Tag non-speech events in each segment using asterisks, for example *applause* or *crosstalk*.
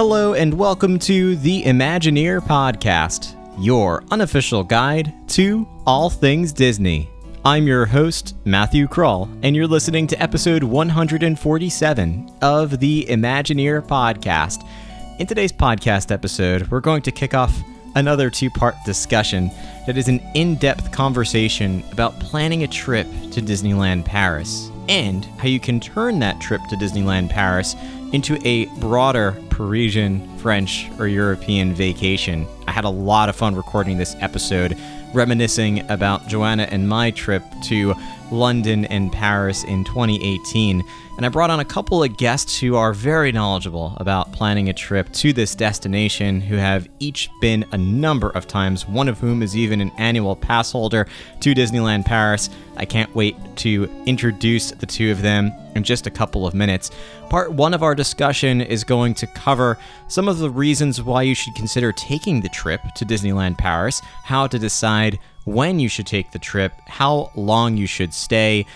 Hello, and welcome to the Imagineer Podcast, your unofficial guide to all things Disney. I'm your host, Matthew Krull, and you're listening to episode 147 of the Imagineer Podcast. In today's podcast episode, we're going to kick off another two part discussion that is an in depth conversation about planning a trip to Disneyland Paris and how you can turn that trip to Disneyland Paris into a broader Parisian, French, or European vacation. I had a lot of fun recording this episode, reminiscing about Joanna and my trip to London and Paris in 2018. And I brought on a couple of guests who are very knowledgeable about planning a trip to this destination, who have each been a number of times, one of whom is even an annual pass holder to Disneyland Paris. I can't wait to introduce the two of them in just a couple of minutes. Part one of our discussion is going to cover some of the reasons why you should consider taking the trip to Disneyland Paris, how to decide when you should take the trip, how long you should stay,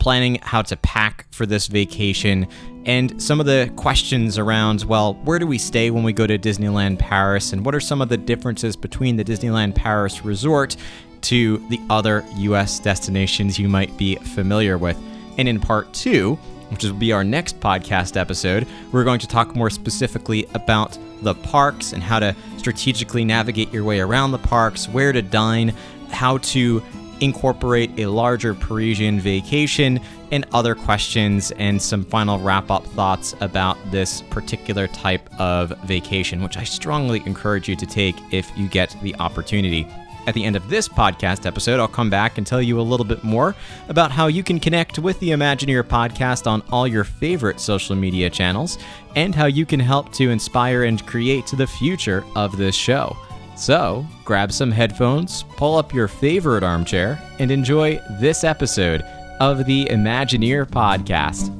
planning how to pack for this vacation, and some of the questions around well, where do we stay when we go to Disneyland Paris, and what are some of the differences between the Disneyland Paris resort to the other US destinations you might be familiar with. And in part two, which will be our next podcast episode, we're going to talk more specifically about the parks and how to strategically navigate your way around the parks, where to dine, how to incorporate a larger Parisian vacation, and other questions and some final wrap up thoughts about this particular type of vacation, which I strongly encourage you to take if you get the opportunity. At the end of this podcast episode, I'll come back and tell you a little bit more about how you can connect with the Imagineer podcast on all your favorite social media channels and how you can help to inspire and create the future of this show. So, grab some headphones, pull up your favorite armchair, and enjoy this episode of the Imagineer podcast.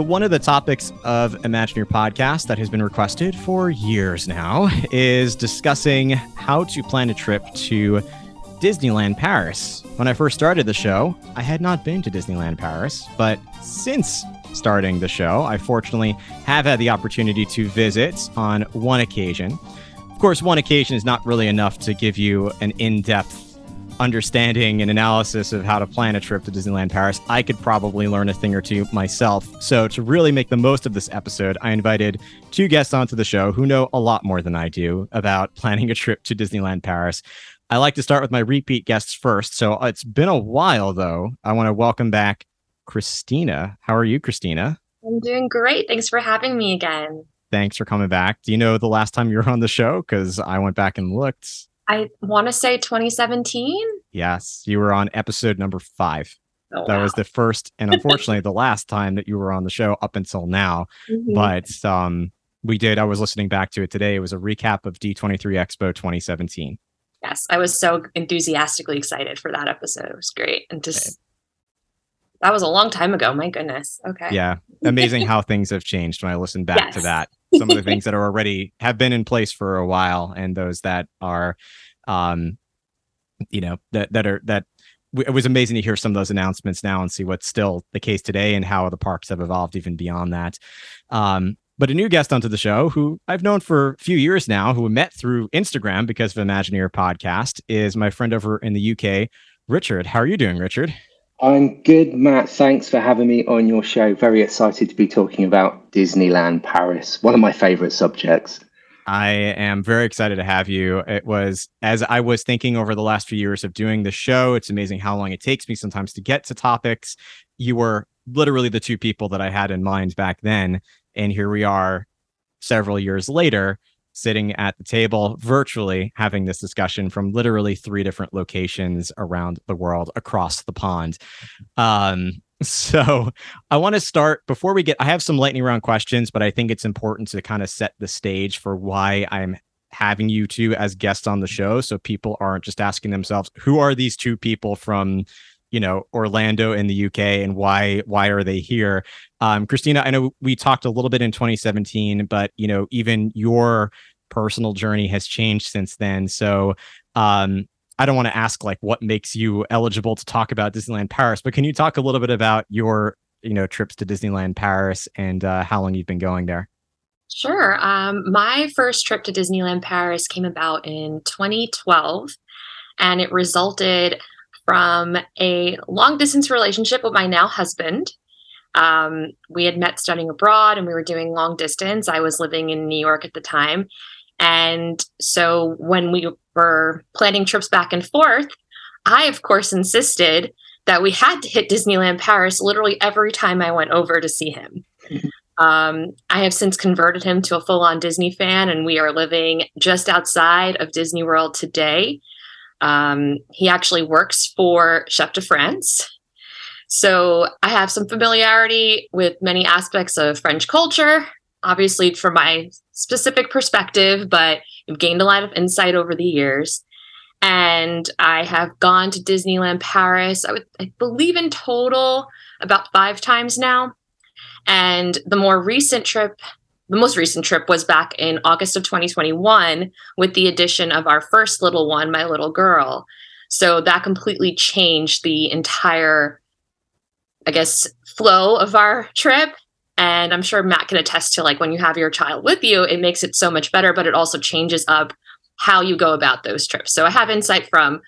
So, one of the topics of Imagineer podcast that has been requested for years now is discussing how to plan a trip to Disneyland Paris. When I first started the show, I had not been to Disneyland Paris, but since starting the show, I fortunately have had the opportunity to visit on one occasion. Of course, one occasion is not really enough to give you an in depth understanding and analysis of how to plan a trip to Disneyland Paris, I could probably learn a thing or two myself. So, to really make the most of this episode, I invited two guests onto the show who know a lot more than I do about planning a trip to Disneyland Paris. I like to start with my repeat guests first. So, it's been a while though. I want to welcome back Christina. How are you, Christina? I'm doing great. Thanks for having me again. Thanks for coming back. Do you know the last time you were on the show? Because I went back and looked. I want to say 2017. Yes, you were on episode number five. Oh, that wow. was the first and *laughs* unfortunately the last time that you were on the show up until now. Mhm. But um, we did. I was listening back to it today. It was a recap of D23 Expo 2017. yes, I was so enthusiastically excited for that episode. It was great. And just that was a long time ago. My goodness. Okay. Yeah, *laughs* amazing how things have changed when I listen back to that. Some of the things that are *laughs* already have been in place for a while, and those that are, um, you know, that that are that. It was amazing to hear some of those announcements now and see what's still the case today and how the parks have evolved even beyond that. Um, but a new guest onto the show who I've known for a few years now, who we met through Instagram because of Imagineer podcast, is my friend over in the UK, Richard. How are you doing, Richard? I'm good, Matt. Thanks for having me on your show. Very excited to be talking about Disneyland Paris, one of my favorite subjects. I am very excited to have you. It was as I was thinking over the last few years of doing the show, it's amazing how long it takes me sometimes to get to topics. You were literally the two people that I had in mind back then. And here we are several years later, sitting at the table virtually having this discussion from literally three different locations around the world across the pond. Um, so I want to start before we get, I have some lightning round questions, but I think it's important to kind of set the stage for why I'm having you two as guests on the show. So people aren't just asking themselves, who are these two people from you know Orlando in the UK and why why are they here? Um, Christina, I know we talked a little bit in 2017, but you know even your personal journey has changed since then. So um, I don't want to ask like what makes you eligible to talk about Disneyland Paris, but can you talk a little bit about your you know trips to Disneyland Paris and uh, how long you've been going there? Sure. Um, my first trip to Disneyland Paris came about in 2012, and it resulted from a long distance relationship with my now husband. Um, we had met studying abroad and we were doing long distance. I was living in New York at the time. And so when we were planning trips back and forth, I, of course, insisted that we had to hit Disneyland Paris literally every time I went over to see him. *laughs* Um, I have since converted him to a full on Disney fan, and we are living just outside of Disney World today. Um, he actually works for Chef de France. So I have some familiarity with many aspects of French culture, obviously from my specific perspective, but I've gained a lot of insight over the years. And I have gone to Disneyland Paris, I, would, I believe in total about five times now. And the more recent trip, the most recent trip was back in August of 2021 with the addition of our first little one, my little girl. So that completely changed the entire, I guess, flow of our trip. And I'm sure Matt can attest to like when you have your child with you, it makes it so much better, but it also changes up how you go about those trips. So I have insight from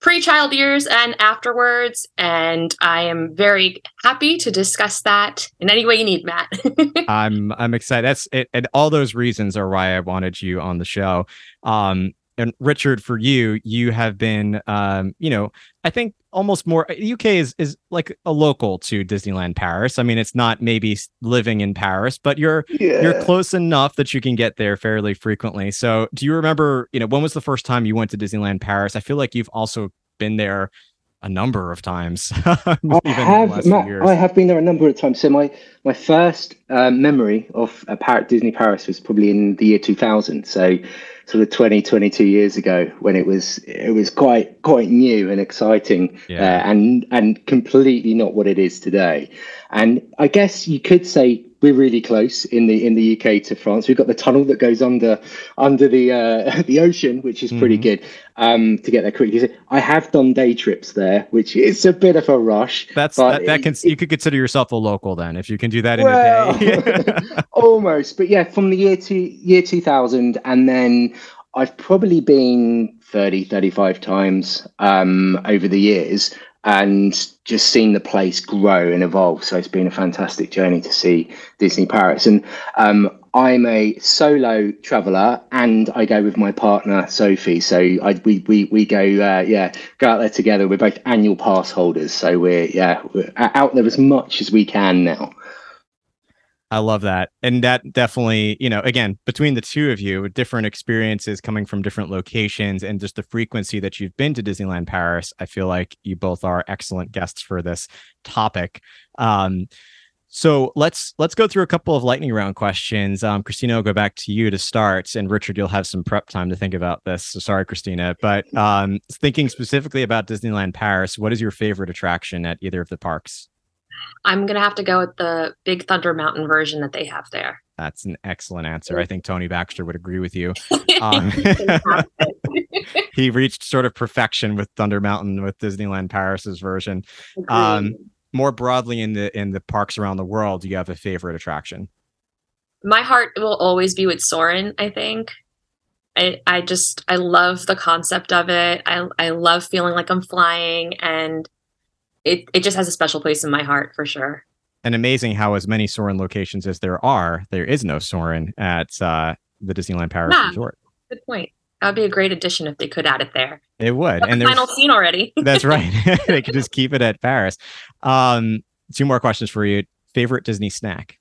pre-child years and afterwards and i am very happy to discuss that in any way you need matt. *laughs* I'm i'm excited. That's it and all those reasons are why i wanted you on the show. Um and richard for you you have been um you know i think almost more uk is is like a local to disneyland paris i mean it's not maybe living in paris but you're yeah. you're close enough that you can get there fairly frequently so do you remember you know when was the first time you went to disneyland paris i feel like you've also been there a number of times. *laughs* I have, Matt, I have been there a number of times. So my my first uh, memory of a Paris, Disney Paris was probably in the year 2000. So sort of 20, 22 years ago when it was it was quite quite new and exciting yeah. uh, and and completely not what it is today. And I guess you could say we're really close in the in the UK to France. We've got the tunnel that goes under under the uh, *laughs* the ocean, which is pretty mm-hmm. good um, to get there quickly. I have done day trips there, which is a bit of a rush. That's that, that can you could consider yourself a local then if you can do that in well, a day. *laughs* *laughs* almost, but yeah, from the year to year two thousand, and then I've probably been 30, 35 times um, over the years and just seen the place grow and evolve. So it's been a fantastic journey to see Disney Paris. And um, I'm a solo traveler, and I go with my partner Sophie. So I, we we we go uh, yeah go out there together. We're both annual pass holders, so we're yeah we're out there as much as we can now. I love that. And that definitely, you know, again, between the two of you, different experiences coming from different locations and just the frequency that you've been to Disneyland Paris, I feel like you both are excellent guests for this topic. Um, so let's let's go through a couple of lightning round questions. Um, Christina, I'll go back to you to start, and Richard, you'll have some prep time to think about this. So sorry, Christina, but um, thinking specifically about Disneyland Paris, what is your favorite attraction at either of the parks? I'm gonna have to go with the Big Thunder Mountain version that they have there. That's an excellent answer. I think Tony Baxter would agree with you. *laughs* Um, *laughs* he reached sort of perfection with Thunder Mountain with Disneyland Paris's version. Um, more broadly in the in the parks around the world, do you have a favorite attraction? My heart will always be with Soarin'. I think. I, I just I love the concept of it. I I love feeling like I'm flying and it, it just has a special place in my heart for sure. And amazing how, as many Soarin' locations as there are, there is no Soarin' at uh, the Disneyland Paris yeah, Resort. Good point. That would be a great addition if they could add it there. It would. and the final scene already. *laughs* that's right. *laughs* *laughs* they could just keep it at Paris. Um, two more questions for you. Favorite Disney snack?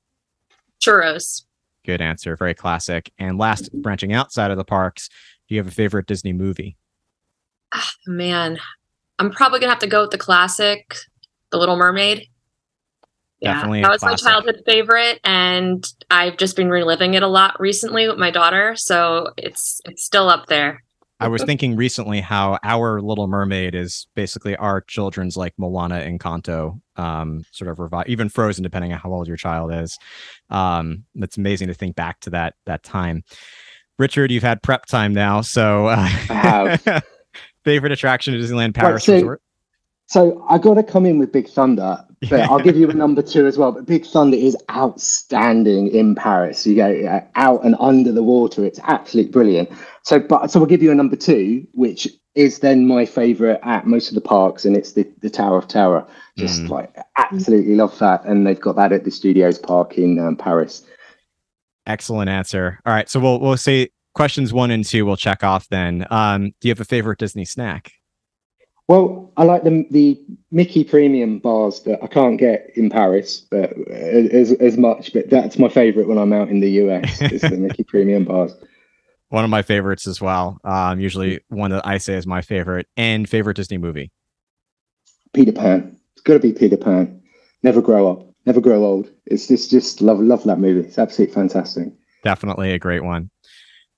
Churros. Good answer. Very classic. And last, branching outside of the parks, do you have a favorite Disney movie? Oh, man, I'm probably gonna have to go with the classic, The Little Mermaid. Definitely yeah, that was classic. my childhood favorite, and I've just been reliving it a lot recently with my daughter. So it's it's still up there. I was thinking recently how our Little Mermaid is basically our children's like Moana and Encanto, um, sort of revive, even Frozen, depending on how old your child is. Um, it's amazing to think back to that that time. Richard, you've had prep time now, so uh, *laughs* favorite attraction at Disneyland Paris right, so, Resort. So I got to come in with Big Thunder, but *laughs* I'll give you a number two as well. But Big Thunder is outstanding in Paris. You go uh, out and under the water; it's absolutely brilliant. So, but so I'll give you a number two, which is then my favorite at most of the parks, and it's the the Tower of Terror. Just mm. like absolutely love that, and they've got that at the Studios Park in um, Paris. Excellent answer. All right, so we'll we'll say questions one and two. We'll check off then. Um, do you have a favorite Disney snack? Well, I like the the Mickey Premium bars that I can't get in Paris, but as as much. But that's my favorite when I'm out in the US. is the *laughs* Mickey Premium bars. One of my favorites as well. Um, usually one that I say is my favorite and favorite Disney movie. Peter Pan. It's got to be Peter Pan. Never grow up. Never grow old. It's just just love love that movie. It's absolutely fantastic. Definitely a great one.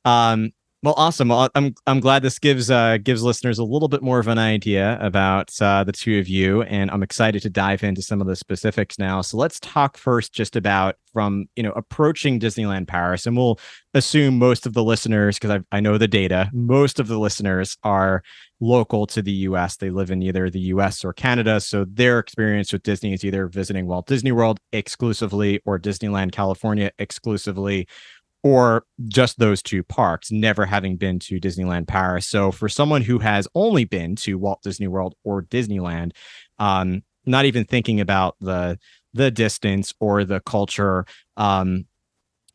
Um, well, awesome. Well, I'm I'm glad this gives uh, gives listeners a little bit more of an idea about uh, the two of you, and I'm excited to dive into some of the specifics now. So let's talk first just about from you know approaching Disneyland Paris, and we'll assume most of the listeners, because I I know the data, most of the listeners are local to the U.S. They live in either the U.S. or Canada, so their experience with Disney is either visiting Walt Disney World exclusively or Disneyland California exclusively or just those two parks, never having been to Disneyland Paris. So for someone who has only been to Walt Disney World or Disneyland, um, not even thinking about the the distance or the culture, um,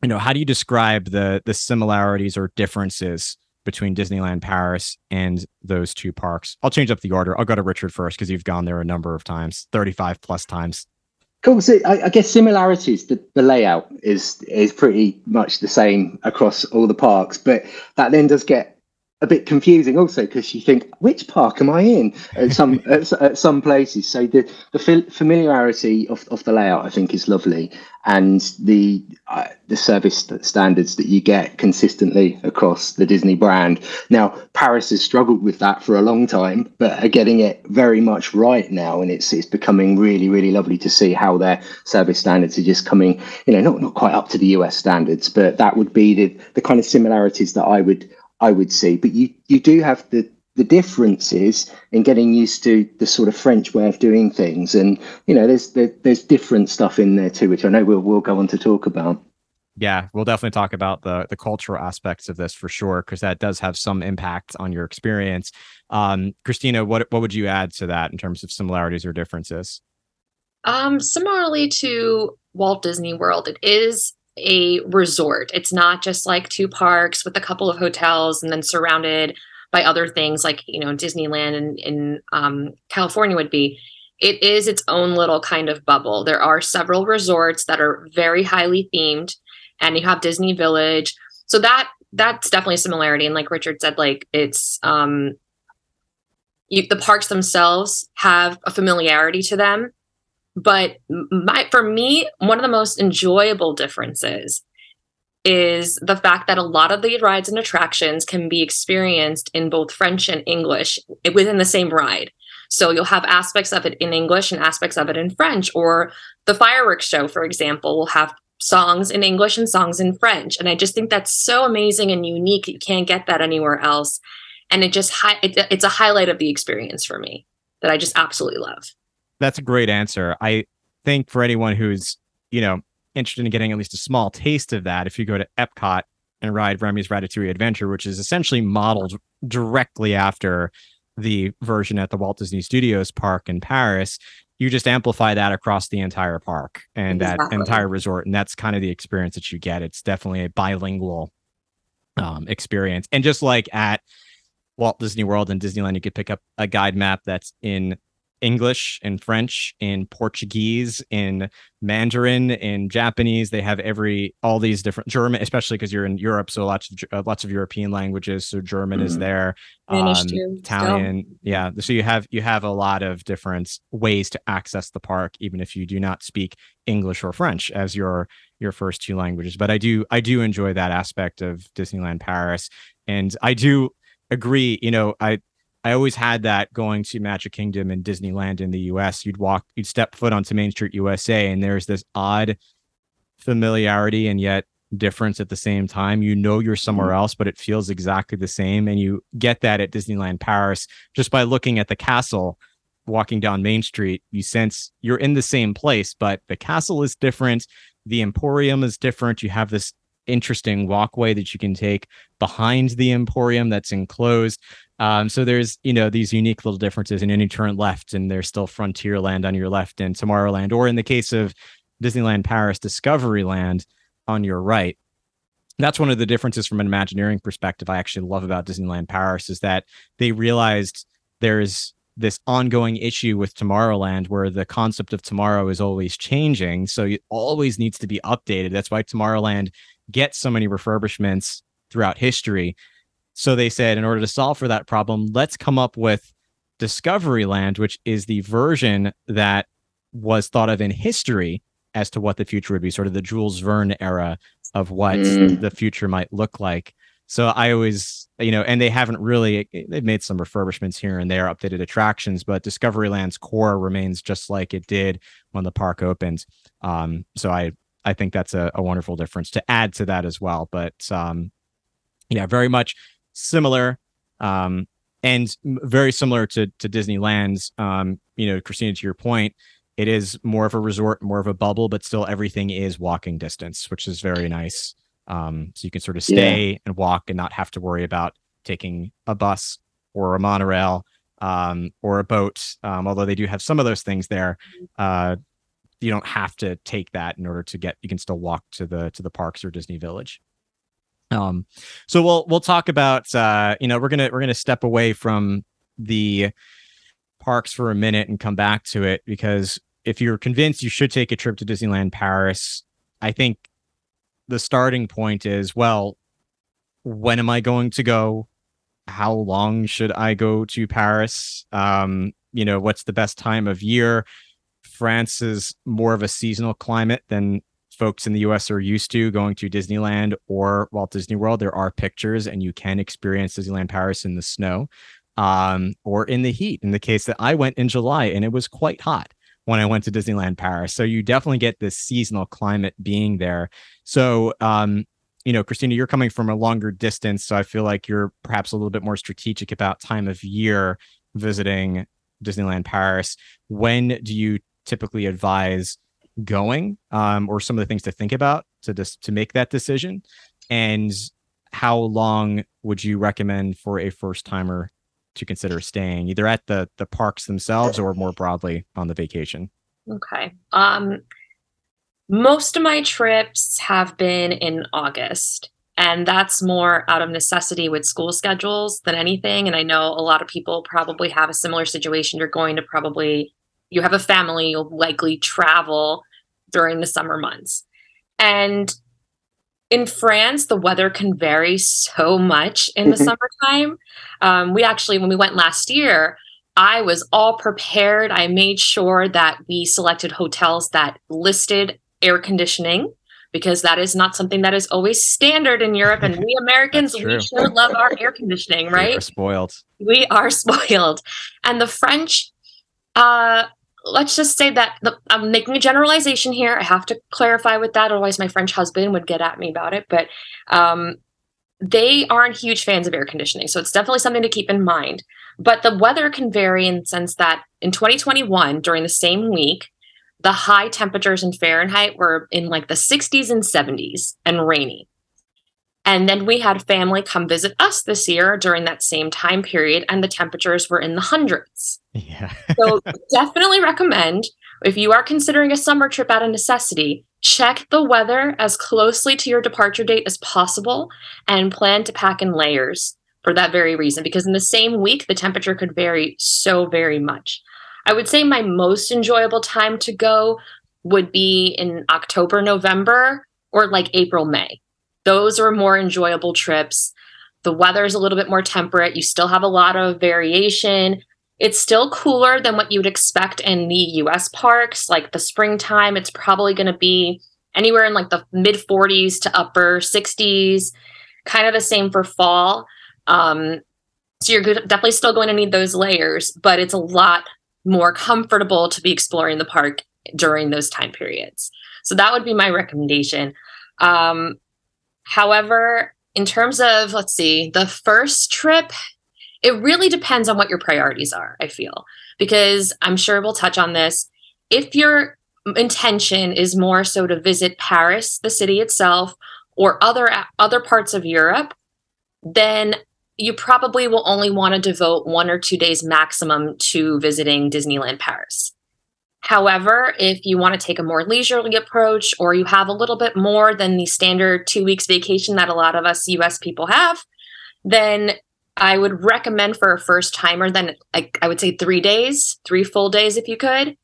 you know, how do you describe the the similarities or differences between Disneyland Paris and those two parks? I'll change up the order. I'll go to Richard first because you've gone there a number of times, 35 plus times. Cool. So I, I, guess similarities. The, the layout is is pretty much the same across all the parks, but that then does get a bit confusing also because you think which park am I in at some *laughs* at, at, some places. So the the familiarity of, of the layout I think is lovely, and the uh, the service standards that you get consistently across the Disney brand. Now Paris has struggled with that for a long time, but are getting it very much right now, and it's it's becoming really really lovely to see how their service standards are just coming. You know, not not quite up to the US standards, but that would be the the kind of similarities that I would I would say. But you you do have the the differences in getting used to the sort of French way of doing things, and you know, there's there, there's different stuff in there too, which I know we'll we'll go on to talk about. Yeah, we'll definitely talk about the the cultural aspects of this for sure, because that does have some impact on your experience. Um, Christina, what what would you add to that in terms of similarities or differences? Um, similarly to Walt Disney World, it is a resort. It's not just like two parks with a couple of hotels and then surrounded by other things like you know Disneyland and in um, California would be. It is its own little kind of bubble. There are several resorts that are very highly themed, and you have Disney Village. So that that's definitely a similarity. And like Richard said, like it's um, you, the parks themselves have a familiarity to them but my for me, one of the most enjoyable differences is the fact that a lot of the rides and attractions can be experienced in both French and English within the same ride. So you'll have aspects of it in English and aspects of it in French. Or the fireworks show, for example, will have songs in English and songs in French. And I just think that's so amazing and unique. You can't get that anywhere else. And it just hi- it, it's a highlight of the experience for me that I just absolutely love that's a great answer. I think for anyone who's, you know, interested in getting at least a small taste of that, if you go to Epcot and ride Remy's Ratatouille Adventure, which is essentially modeled directly after the version at the Walt Disney Studios park in Paris, you just amplify that across the entire park and exactly. that entire resort. And that's kind of the experience that you get. It's definitely a bilingual um, experience. And just like at Walt Disney World and Disneyland, you could pick up a guide map that's in English and French, in Portuguese, in Mandarin, in Japanese. They have every all these different German, especially because you're in Europe, so lots of uh, lots of European languages. So German mm-hmm. is there, um, Italian, yeah. So you have you have a lot of different ways to access the park, even if you do not speak English or French as your your first two languages. But I do I do enjoy that aspect of Disneyland Paris, and I do agree. You know, I I always had that going to Magic Kingdom and Disneyland in the US. You'd walk, you'd step foot onto Main Street USA, and there's this odd familiarity and yet difference at the same time. You know you're somewhere mm-hmm. else, but it feels exactly the same. And you get that at Disneyland Paris just by looking at the castle walking down Main Street. You sense you're in the same place, but the castle is different. The Emporium is different. You have this interesting walkway that you can take behind the Emporium that's enclosed. Um, so there's you know these unique little differences, and then you turn left, and there's still Frontierland on your left, and Tomorrowland, or in the case of Disneyland Paris, Discoveryland on your right. That's one of the differences from an Imagineering perspective. I actually love about Disneyland Paris is that they realized there's this ongoing issue with Tomorrowland where the concept of tomorrow is always changing. So it always needs to be updated. That's why Tomorrowland gets so many refurbishments throughout history. So they said, in order to solve for that problem, let's come up with Discoveryland, which is the version that was thought of in history as to what the future would be, sort of the Jules Verne era of what mm. the future might look like. So I always, you know, and they haven't really, they've made some refurbishments here and there, updated attractions, but Discoveryland's core remains just like it did when the park opened. Um, so I, I think that's a, a wonderful difference to add to that as well. But um, yeah, very much similar. Um, and very similar to to Disneyland's. Um, you know, Christina, to your point, it is more of a resort, more of a bubble, but still everything is walking distance, which is very nice. Um, so you can sort of stay yeah. and walk and not have to worry about taking a bus or a monorail um, or a boat. Um, although they do have some of those things there, uh, you don't have to take that in order to get. You can still walk to the to the parks or Disney Village. Um, so we'll we'll talk about uh, you know we're gonna we're gonna step away from the parks for a minute and come back to it because if you're convinced you should take a trip to Disneyland Paris, I think the starting point is well, when am I going to go? How long should I go to Paris? Um, you know, what's the best time of year? France is more of a seasonal climate than folks in the US are used to going to Disneyland or Walt Disney World. There are pictures and you can experience Disneyland Paris in the snow um, or in the heat. In the case that I went in July and it was quite hot when I went to Disneyland Paris. So you definitely get this seasonal climate being there. So, um, you know, Christina, you're coming from a longer distance. So I feel like you're perhaps a little bit more strategic about time of year visiting Disneyland Paris. When do you typically advise going um, or some of the things to think about to just to make that decision? And how long would you recommend for a first timer to consider staying either at the the parks themselves or more broadly on the vacation? Okay. Um most of my trips have been in August and that's more out of necessity with school schedules than anything and I know a lot of people probably have a similar situation you're going to probably you have a family you'll likely travel during the summer months. And in France, the weather can vary so much in the mm-hmm. summertime. Um, we actually, when we went last year, I was all prepared. I made sure that we selected hotels that listed air conditioning because that is not something that is always standard in Europe. And we *laughs* Americans, we sure love our air conditioning, right? We are spoiled. We are *laughs* spoiled. And the French, uh, let's just say that the, I'm making a generalization here. I have to clarify with that, otherwise my French husband would get at me about it. But um, they aren't huge fans of air conditioning, so it's definitely something to keep in mind. But the weather can vary in the sense that in 2021, during the same week, the high temperatures in Fahrenheit were in like the 60s and 70s and rainy. And then we had family come visit us this year during that same time period, and the temperatures were in the hundreds. Yeah. so *laughs* definitely recommend if you are considering a summer trip out of necessity, check the weather as closely to your departure date as possible and plan to pack in layers for that very reason. Because in the same week, the temperature could vary so very much. I would say my most enjoyable time to go would be in October, November, or like April, May those are more enjoyable trips. The weather is a little bit more temperate. You still have a lot of variation. It's still cooler than what you would expect in the US parks. Like the springtime, it's probably going to be anywhere in like the mid 40s to upper 60s. Kind of the same for fall. Um, So you're definitely still going to need those layers, but it's a lot more comfortable to be exploring the park during those time periods. So that would be my recommendation. Um, however, in terms of, let's see, the first trip, it really depends on what your priorities are, I feel, because I'm sure we'll touch on this. If your intention is more so to visit Paris, the city itself, or other other parts of Europe, then you probably will only want to devote one or two days maximum to visiting Disneyland Paris. However, if you want to take a more leisurely approach or you have a little bit more than the standard two weeks vacation that a lot of us US people have, then I would recommend for a first timer, then I, I would say three days, three full days if you could,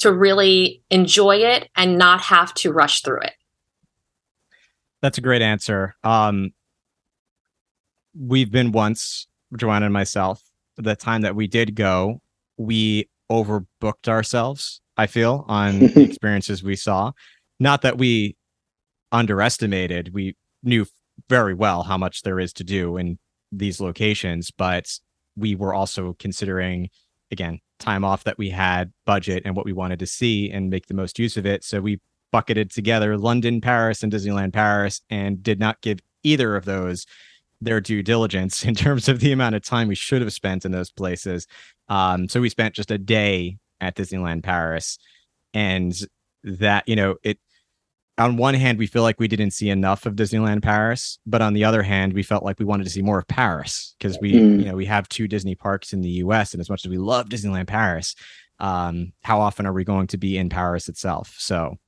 to really enjoy it and not have to rush through it. That's a great answer. Um, we've been once, Joanna and myself, the time that we did go, we overbooked ourselves, I feel, on *laughs* the experiences we saw. Not that we underestimated, we knew very well how much there is to do in these locations, but we were also considering, again, time off that we had, budget, and what we wanted to see and make the most use of it. So we bucketed together London, Paris, and Disneyland Paris and did not give either of those their due diligence *laughs* in terms of the amount of time we should have spent in those places. Um, so we spent just a day at Disneyland Paris, and that you know it. On one hand, we feel like we didn't see enough of Disneyland Paris, but on the other hand, we felt like we wanted to see more of Paris because we, mm. you know, we have two Disney parks in the U.S. and as much as we love Disneyland Paris, um, how often are we going to be in Paris itself? So,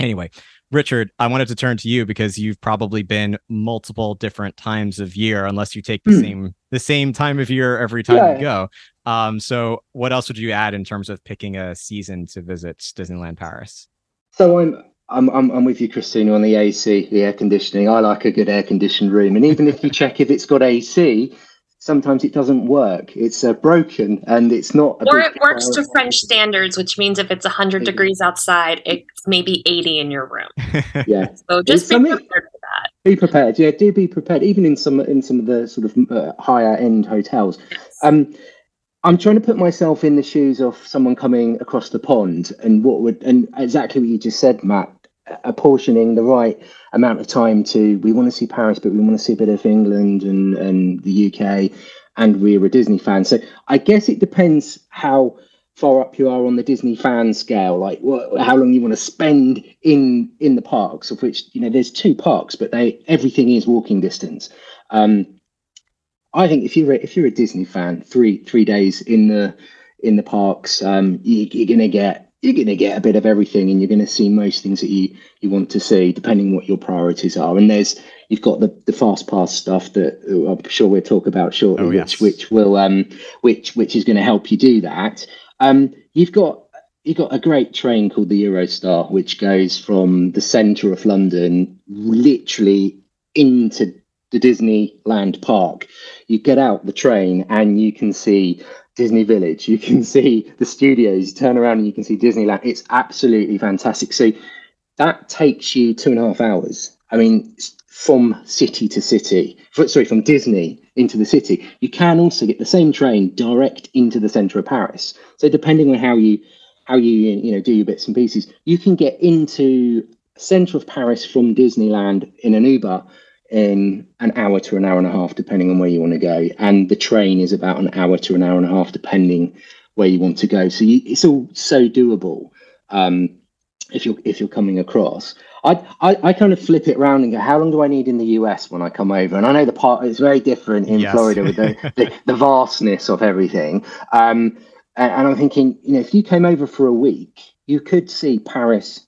anyway, Richard, I wanted to turn to you because you've probably been multiple different times of year, unless you take the mm. same the same time of year every time yeah. you go. Um, so what else would you add in terms of picking a season to visit Disneyland Paris? So I'm I'm I'm, I'm with you, Christina, on the AC, the air conditioning. I like a good air conditioned room, and even if you check if it's got AC, sometimes it doesn't work. It's uh, broken and it's not. or it works to French standards, which means if it's 100 degrees outside, it's maybe 80 in your room. *laughs* yeah. So just be prepared for that. Be prepared. Yeah, do be prepared. Even in some in some of the sort of uh, higher end hotels. Um, I'm trying to put myself in the shoes of someone coming across the pond and what would and exactly what you just said, Matt apportioning the right amount of time to we want to see Paris, but we want to see a bit of England and and the UK, and we're a Disney fan. So I guess it depends how far up you are on the Disney fan scale, like what, how long you want to spend in in the parks. Of which you know there's two parks, but they everything is walking distance. Um, I think if you're a, if you're a Disney fan, three three days in the in the parks, um, you, you're gonna get you're going to get a bit of everything and you're going to see most things that you you want to see depending what your priorities are. And there's you've got the the fast pass stuff that uh, i'm sure we'll talk about shortly oh, yes. which which will um which which is going to help you do that. Um you've got you've got a great train called the eurostar which goes from the center of london literally into the disneyland park. You get out the train and you can see Disney Village. You can see the studios. You turn around and you can see Disneyland. It's absolutely fantastic. So that takes you two and a half hours. I mean, from city to city. Sorry, from Disney into the city. You can also get the same train direct into the centre of Paris. So depending on how you how you you know do your bits and pieces, you can get into centre of Paris from Disneyland in an Uber in an hour to an hour and a half, depending on where you want to go. And the train is about an hour to an hour and a half, depending where you want to go. So you, it's all so doable um, if you're if you're coming across. I, I, I kind of flip it around and go, how long do I need in the US when I come over? And I know the part is very different in yes. Florida with the, *laughs* the, the, vastness of everything. Um, and, and I'm thinking, you know, if you came over for a week, you could see Paris,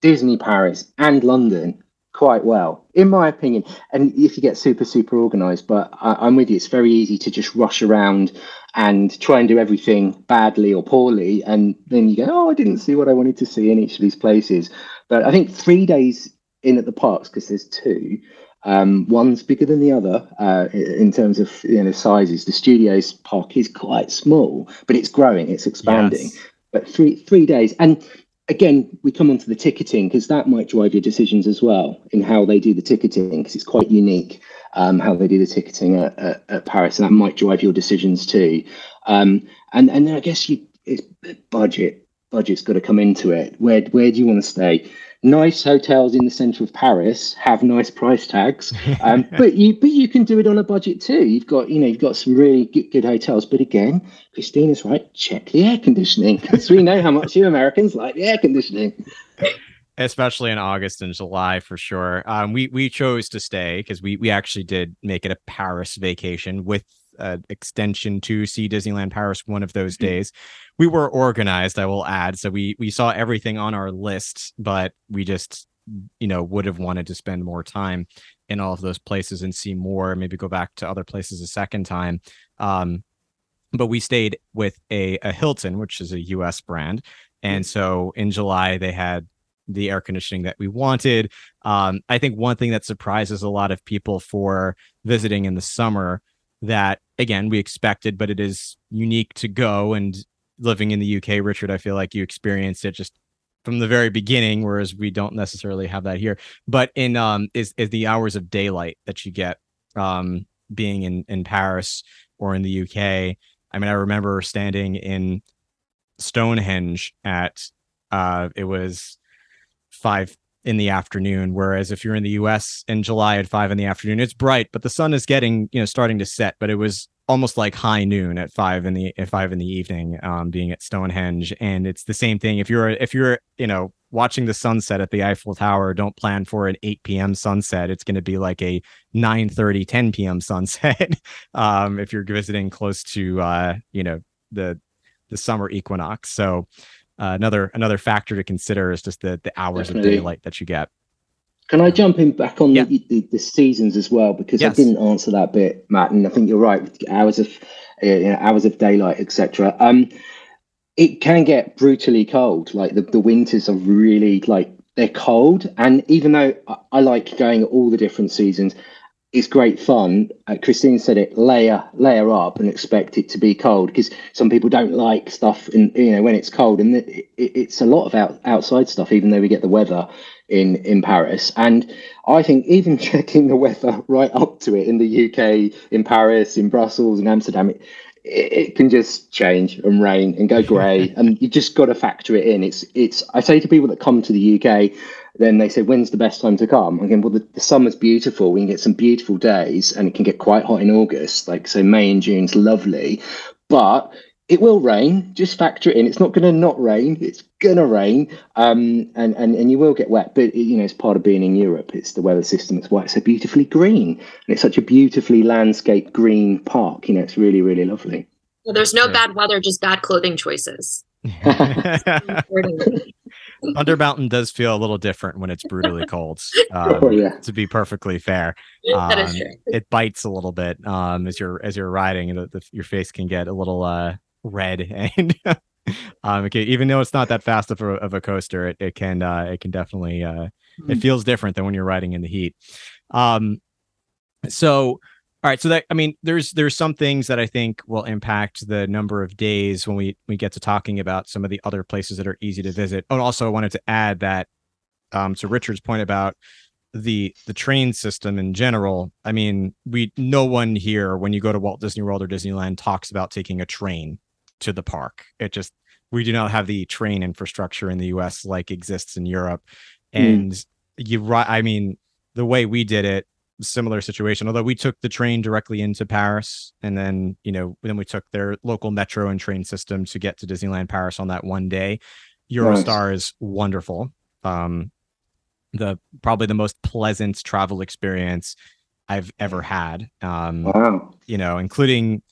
Disney Paris, and London quite well, in my opinion. And if you get super, super organized, but I, am with you, it's very easy to just rush around and try and do everything badly or poorly. And then you go, oh, I didn't see what I wanted to see in each of these places. But I think three days in at the parks, because there's two, um, one's bigger than the other uh, in terms of you know sizes. The studios park is quite small, but it's growing, it's expanding. Yes. But three three days, and again, we come onto the ticketing because that might drive your decisions as well in how they do the ticketing because it's quite unique. um, how they do the ticketing at, at, at, Paris, and that might drive your decisions too. Um, and and then I guess you it's budget. Budget's got to come into it. Where where do you want to stay? Nice hotels in the centre of Paris have nice price tags, *laughs* um, but you but you can do it on a budget too. You've got you know you've got some really good, good hotels, but again, Christina's right. Check the air conditioning *laughs* because we know how much you Americans like the air conditioning especially in August and July for sure. Um, we we chose to stay because we we actually did make it a Paris vacation with an extension to see Disneyland Paris one of those mm-hmm. days. We were organized, I will add, so we we saw everything on our list, but we just you know would have wanted to spend more time in all of those places and see more. Maybe go back to other places a second time. Um, but we stayed with a, a Hilton, which is a U.S. brand, and so in July they had the air conditioning that we wanted. Um, I think one thing that surprises a lot of people for visiting in the summer that again we expected, but it is unique to go and living in the UK, Richard. I feel like you experienced it just from the very beginning, whereas we don't necessarily have that here. But in um is is the hours of daylight that you get um being in in Paris or in the UK. I mean, I remember standing in Stonehenge at uh it was five in the afternoon. Whereas if you're in the US in July at five in the afternoon, it's bright, but the sun is getting, you know, starting to set. But it was almost like high noon at five in the at five in the evening, um, being at Stonehenge. And it's the same thing. If you're if you're, you know, watching the sunset at the Eiffel Tower, don't plan for an 8 p.m. sunset. It's going to be like a 9 30, 10 p.m. sunset. *laughs* um, if you're visiting close to uh, you know, the the summer equinox. So uh, another another factor to consider is just the the hours Definitely. of daylight that you get. Can I jump in back on yeah. the, the, the, seasons as well because yes. I didn't answer that bit, Matt, and I think you're right with hours of uh, you know, hours of daylight, etc. Um, it can get brutally cold. Like the, the winters are really like they're cold, and even though I, I like going all the different seasons, it's great fun. Uh, Christine said it layer layer up and expect it to be cold because some people don't like stuff in you know when it's cold and it, it, it's a lot of out, outside stuff even though we get the weather in in Paris and I think even *laughs* checking the weather right up to it in the UK in Paris in Brussels in Amsterdam it, it can just change and rain and go grey *laughs* and you just got to factor it in it's it's I say to people that come to the UK then they say, when's the best time to come? i Again, well, the, the, summer's beautiful. We can get some beautiful days and it can get quite hot in August. Like, so May and June's lovely, but it will rain. Just factor it in. It's not going to not rain. It's going to rain. Um, and, and, and you will get wet, but it, you know, it's part of being in Europe. It's the weather system. It's why it's so beautifully green. And it's such a beautifully landscaped green park. You know, it's really, really lovely. Well, there's no yeah. bad weather, just bad clothing choices. *laughs* *laughs* Thunder Mountain does feel a little different when it's brutally *laughs* cold. Um, oh, yeah. To be perfectly fair, um, it bites a little bit um, as you're as you're riding, and the, the, your face can get a little uh, red, *laughs* and um, can, even though it's not that fast of a, of a coaster, it, it can uh, it can definitely uh, mm-hmm. it feels different than when you're riding in the heat. Um, so all right, so that I mean, there's there's some things that I think will impact the number of days when we we get to talking about some of the other places that are easy to visit. Oh, and also I wanted to add that um, to Richard's point about the the train system in general. I mean, we no one here when you go to Walt Disney World or Disneyland talks about taking a train to the park. It just we do not have the train infrastructure in the U.S. like exists in Europe, hmm. and mm. you right. I mean, the way we did it similar situation. Although we took the train directly into Paris, and then you know then we took their local metro and train system to get to Disneyland Paris on that one day. Eurostar nice. is wonderful. Um, the probably the most pleasant travel experience I've ever had. Um, wow. You know, including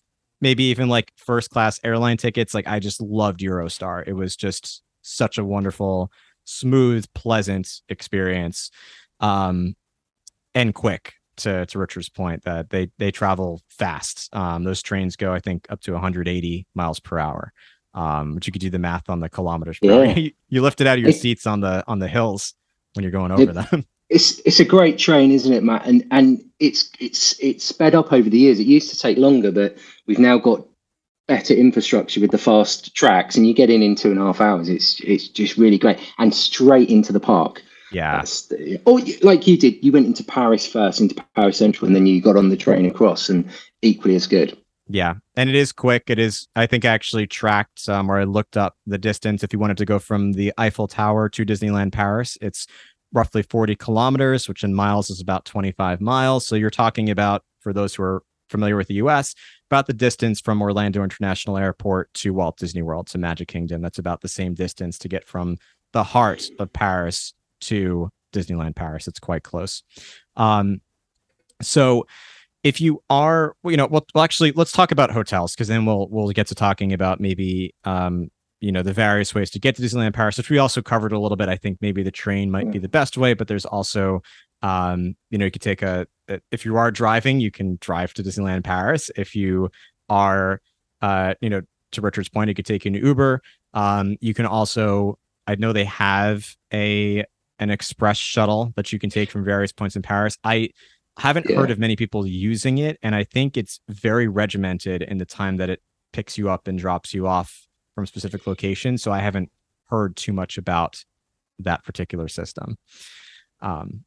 maybe even like first class airline tickets. Like I just loved Eurostar. It was just such a wonderful, smooth, pleasant experience. Um, and quick to to Richard's point that they they travel fast. Um, those trains go, I think, up to 180 miles per hour. Um, but you could do the math on the kilometers. Yeah. you, *laughs* you lift it out of your seats on the on the hills when you're going over it, them. *laughs* It's it's a great train, isn't it, Matt? And and it's it's it's sped up over the years. It used to take longer, but we've now got better infrastructure with the fast tracks, and you get in in two and a half hours. It's it's just really great, and straight into the park. Yeah. Or like you did, you went into Paris first, into Paris Central, and then you got on the train across, and equally as good. Yeah, and it is quick. It is, I think, I actually tracked um, or I looked up the distance. If you wanted to go from the Eiffel Tower to Disneyland Paris, it's roughly 40 kilometers, which in miles is about 25 miles. So you're talking about, for those who are familiar with the US, about the distance from Orlando International Airport to Walt Disney World to Magic Kingdom. That's about the same distance to get from the heart of Paris to Disneyland Paris. It's quite close. Um, so if you are, you know, well, well actually, let's talk about hotels because then we'll we'll get to talking about maybe um, you know the various ways to get to Disneyland Paris, which we also covered a little bit. I think maybe the train might be the best way, but there's also um, you know you could take a if you are driving, you can drive to Disneyland Paris. If you are uh, you know to Richard's point, you could take an Uber. Um, you can also I know they have a an express shuttle that you can take from various points in Paris. I haven't yeah. heard of many people using it, and I think it's very regimented in the time that it picks you up and drops you off from specific locations. So I haven't heard too much about that particular system. Um,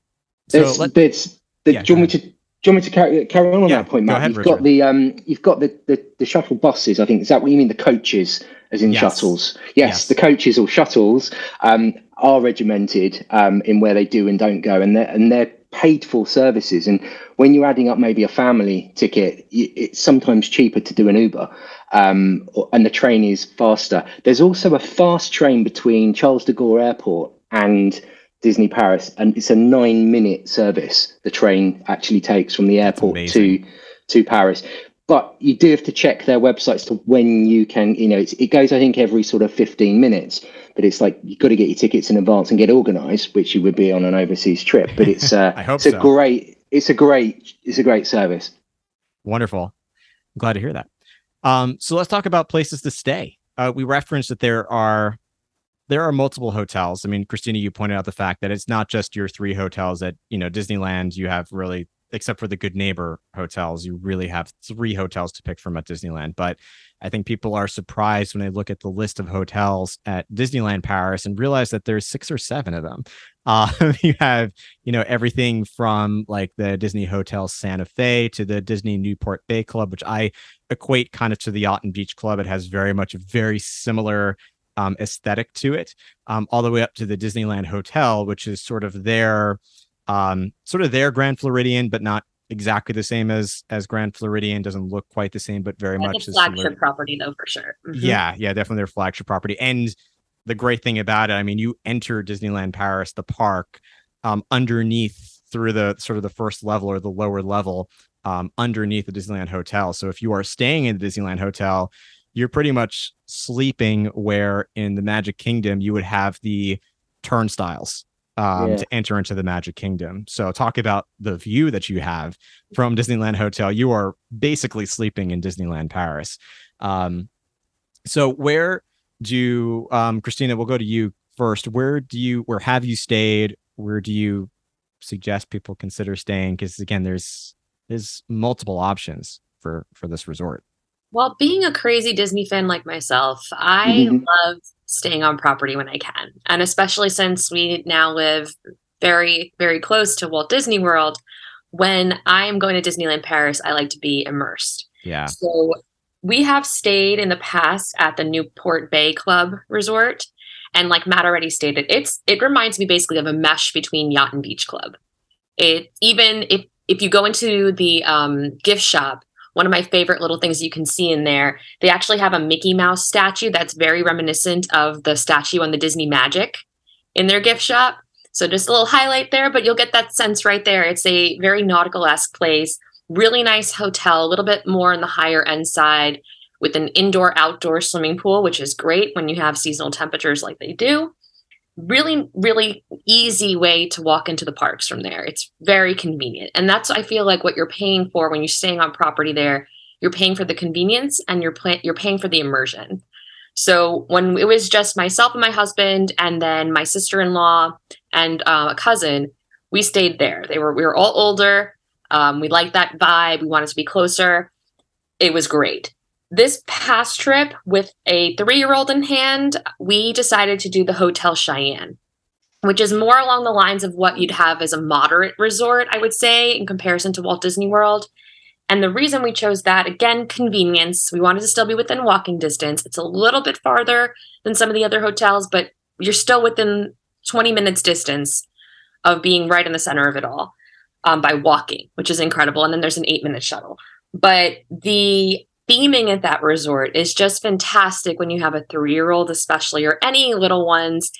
so it's, let, it's the, yeah, do you want me to do you want me to carry, carry on on yeah, that point, Matt? Ahead, you've Richard. got the um, you've got the, the, the shuttle buses. I think is that what you mean? The coaches, as in yes. shuttles. Yes, yes, the coaches or shuttles um, are regimented um, in where they do and don't go, and they're and they're paid for services. And when you're adding up maybe a family ticket, it's sometimes cheaper to do an Uber, um, and the train is faster. There's also a fast train between Charles de Gaulle Airport and Disney Paris, and it's a nine minute service. The train actually takes from the airport to to Paris. But you do have to check their websites to when you can. You know, it goes I think every sort of fifteen minutes. But it's like you've got to get your tickets in advance and get organised, which you would be on an overseas trip. But it's uh, *laughs* I hope it's so. a great it's a great it's a great service. Wonderful. I'm glad to hear that. Um, so let's talk about places to stay. Uh, we referenced that there are there are multiple hotels. I mean, Christina, you pointed out the fact that it's not just your three hotels at you know Disneyland. You have really, except for the Good Neighbor hotels, you really have three hotels to pick from at Disneyland. But I think people are surprised when they look at the list of hotels at Disneyland Paris and realize that there's six or seven of them. Uh, *laughs* you have, you know, everything from like the Disney Hotel Santa Fe to the Disney Newport Bay Club, which I equate kind of to the Yacht and Beach Club. It has very much a very similar um, aesthetic to it, um, all the way up to the Disneyland Hotel, which is sort of their um, sort of their Grand Floridian, but not exactly the same as as Grand Floridian. Doesn't look quite the same, but very much flagship property though for sure. Mm-hmm. Yeah, yeah, definitely their flagship property. And the great thing about it, I mean, you enter Disneyland Paris, the park, um, underneath through the sort of the first level or the lower level um, underneath the Disneyland Hotel. So if you are staying in the Disneyland Hotel, you're pretty much sleeping where in the Magic Kingdom you would have the turnstiles um, yeah. to enter into the Magic Kingdom. So talk about the view that you have from Disneyland Hotel. You are basically sleeping in Disneyland Paris. Um, so where do um, Christina? We'll go to you first. Where do you? Where have you stayed? Where do you suggest people consider staying? Because again, there's there's multiple options for for this resort. Well, being a crazy Disney fan like myself, I mm-hmm. love staying on property when I can. And especially since we now live very, very close to Walt Disney World, when I am going to Disneyland Paris, I like to be immersed. Yeah. So we have stayed in the past at the Newport Bay Club Resort. And like Matt already stated, it's it reminds me basically of a mesh between Yacht and Beach Club. It even if if you go into the um, gift shop, one of my favorite little things you can see in there. They actually have a Mickey Mouse statue that's very reminiscent of the statue on the Disney Magic in their gift shop. So just a little highlight there, but you'll get that sense right there. It's a very nautical esque place, really nice hotel, a little bit more on the higher end side with an indoor outdoor swimming pool, which is great when you have seasonal temperatures like they do really really easy way to walk into the parks from there. It's very convenient. And that's i feel like what you're paying for when you're staying on property there. You're paying for the convenience and you're pay- you're paying for the immersion. So when it was just myself and my husband and then my sister-in-law and uh, a cousin we stayed there. They were we were all older. Um, we liked that vibe. We wanted to be closer. It was great this past trip with a three year old in hand, we decided to do the Hotel Cheyenne. which is more along the lines of what you'd have as a moderate resort, I would say, in comparison to Walt Disney World. And the reason we chose that, again, convenience. We wanted to still be within walking distance. It's a little bit farther than some of the other hotels, but you're still within 20 minutes distance of being right in the center of it all um, by walking, which is incredible. And then there's an eight minute shuttle. But the theming at that resort is just fantastic when you have a three year old, especially, or any little ones.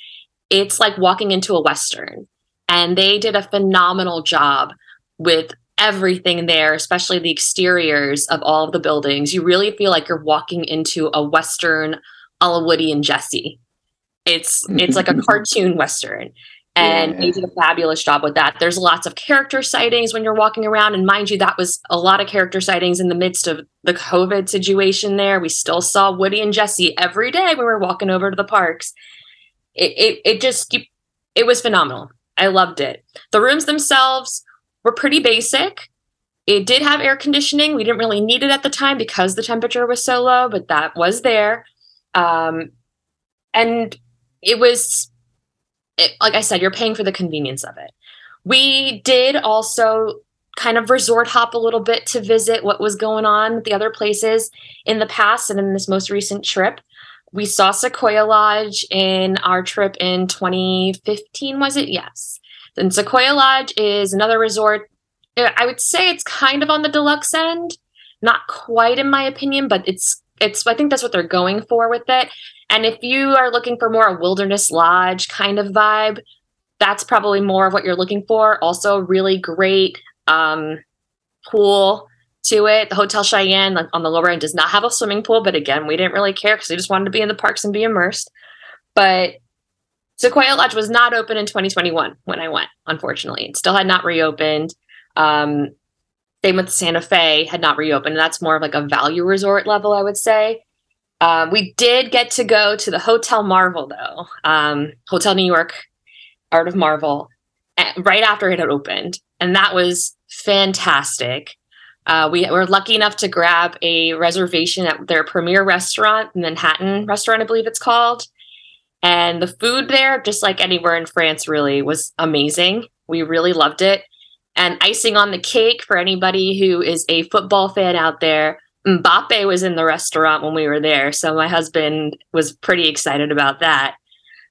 It's like walking into a Western. And they did a phenomenal job with everything there, especially the exteriors of all of the buildings. You really feel like you're walking into a Western a la Woody and Jesse. It's it's like a *laughs* cartoon Western. And yeah. they did a fabulous job with that. There's lots of character sightings when you're walking around. And mind you, that was a lot of character sightings in the midst of the COVID situation there. We still saw Woody and Jesse every day when we were walking over to the parks. It, it, it just, it was phenomenal. I loved it. The rooms themselves were pretty basic. It did have air conditioning. We didn't really need it at the time because the temperature was so low, but that was there. Um, and it was it, like I said, you're paying for the convenience of it. We did also kind of resort hop a little bit to visit what was going on with the other places in the past and in this most recent trip. We saw Sequoia Lodge in our trip in 2015, was it? Yes. Then Sequoia Lodge is another resort. I would say it's kind of on the deluxe end, not quite in my opinion, but it's it's I think that's what they're going for with it. And if you are looking for more a wilderness lodge kind of vibe, that's probably more of what you're looking for. Also, really great um, pool to it. The Hotel Cheyenne like, on the lower end does not have a swimming pool, but again, we didn't really care because we just wanted to be in the parks and be immersed. But Sequoia Lodge was not open in 2021 when I went, unfortunately. It still had not reopened. Um, same with Santa Fe had not reopened. That's more of like a value resort level, I would say. Um, we did get to go to the Hotel Marvel, though, um, Hotel New York, Art of Marvel, right after it had opened. And that was fantastic. Uh, we were lucky enough to grab a reservation at their premier restaurant, Manhattan restaurant, I believe it's called. And the food there, just like anywhere in France, really was amazing. We really loved it. And icing on the cake for anybody who is a football fan out there, Mbappe was in the restaurant when we were there, so my husband was pretty excited about that.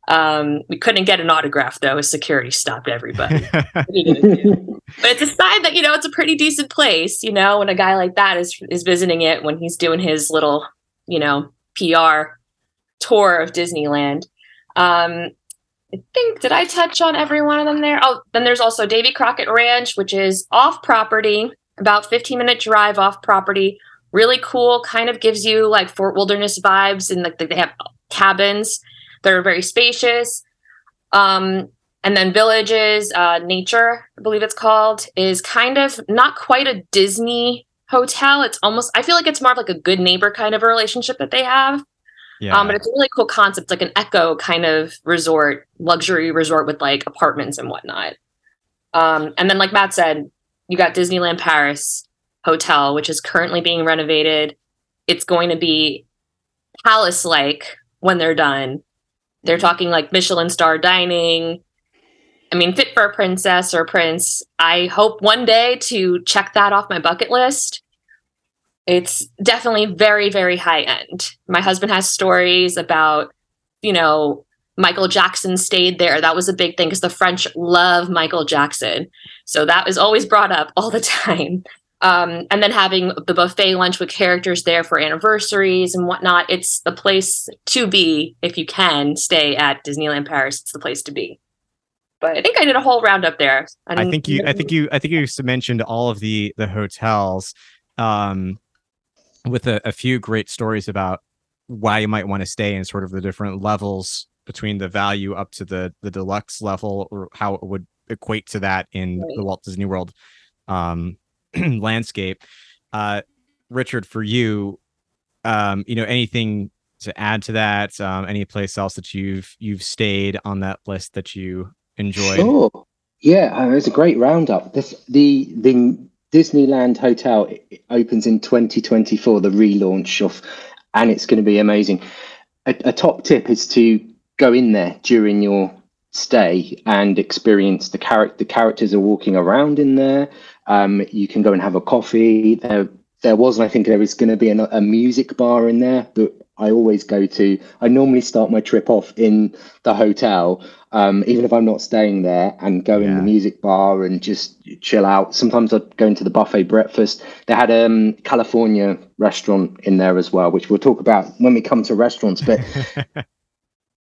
Um, we couldn't get an autograph though, security stopped everybody. *laughs* but it's a sign that you know it's a pretty decent place. You know, when a guy like that is is visiting it when he's doing his little, you know, PR tour of Disneyland. Um, I think did I touch on every one of them there? Oh, then there's also Davy Crockett Ranch, which is off property, about 15 minute drive off property. Really cool kind of gives you like fort wilderness vibes and like they have cabins. That are very spacious. Um and then villages uh nature i believe it's called is kind of not quite a disney hotel. It's almost i feel like it's more of like a good neighbor kind of a relationship that they have yeah. Um, but it's a really cool concept, like an eco kind of resort, luxury resort with like apartments and whatnot. Um, and then, like Matt said, you got Disneyland Paris, hotel, which is currently being renovated. It's going to be palace like when they're done. They're talking like Michelin star dining. I mean, fit for a princess or a prince. I hope one day to check that off my bucket list. It's definitely very, very high end. My husband has stories about, you know, Michael Jackson stayed there. That was a big thing because the French love Michael Jackson. So that was always brought up all the *laughs* time um, and then having the buffet lunch with characters there for anniversaries and whatnot. It's the place to be if you can stay at Disneyland Paris. It's the place to be. But I think I did a whole roundup there. I, I think you, I think you, I think you mentioned all of the the hotels, um, with a, a few great stories about why you might want to stay and sort of the different levels between the value up to the the deluxe level or how it would equate to that in right. the Walt Disney World um *clears throat* landscape. Uh, Richard, for you, um, you know, anything to add to that? Um, any place else that you've you've stayed on that list that you enjoyed? Sure. Yeah, uh, it was a great roundup. This the the Disneyland Hotel opens in 2024, the relaunch of, and it's going to be amazing. A, a top tip is to go in there during your stay and experience the character. The characters are walking around in there. Um, you can go and have a coffee. There, there was, and I think there is going to be a, a music bar in there, but I always go to. I normally start my trip off in the hotel, um, even if I'm not staying there, and go yeah. in the music bar and just chill out. Sometimes I'd go into the buffet breakfast. They had a um, California restaurant in there as well, which we'll talk about when we come to restaurants. But *laughs*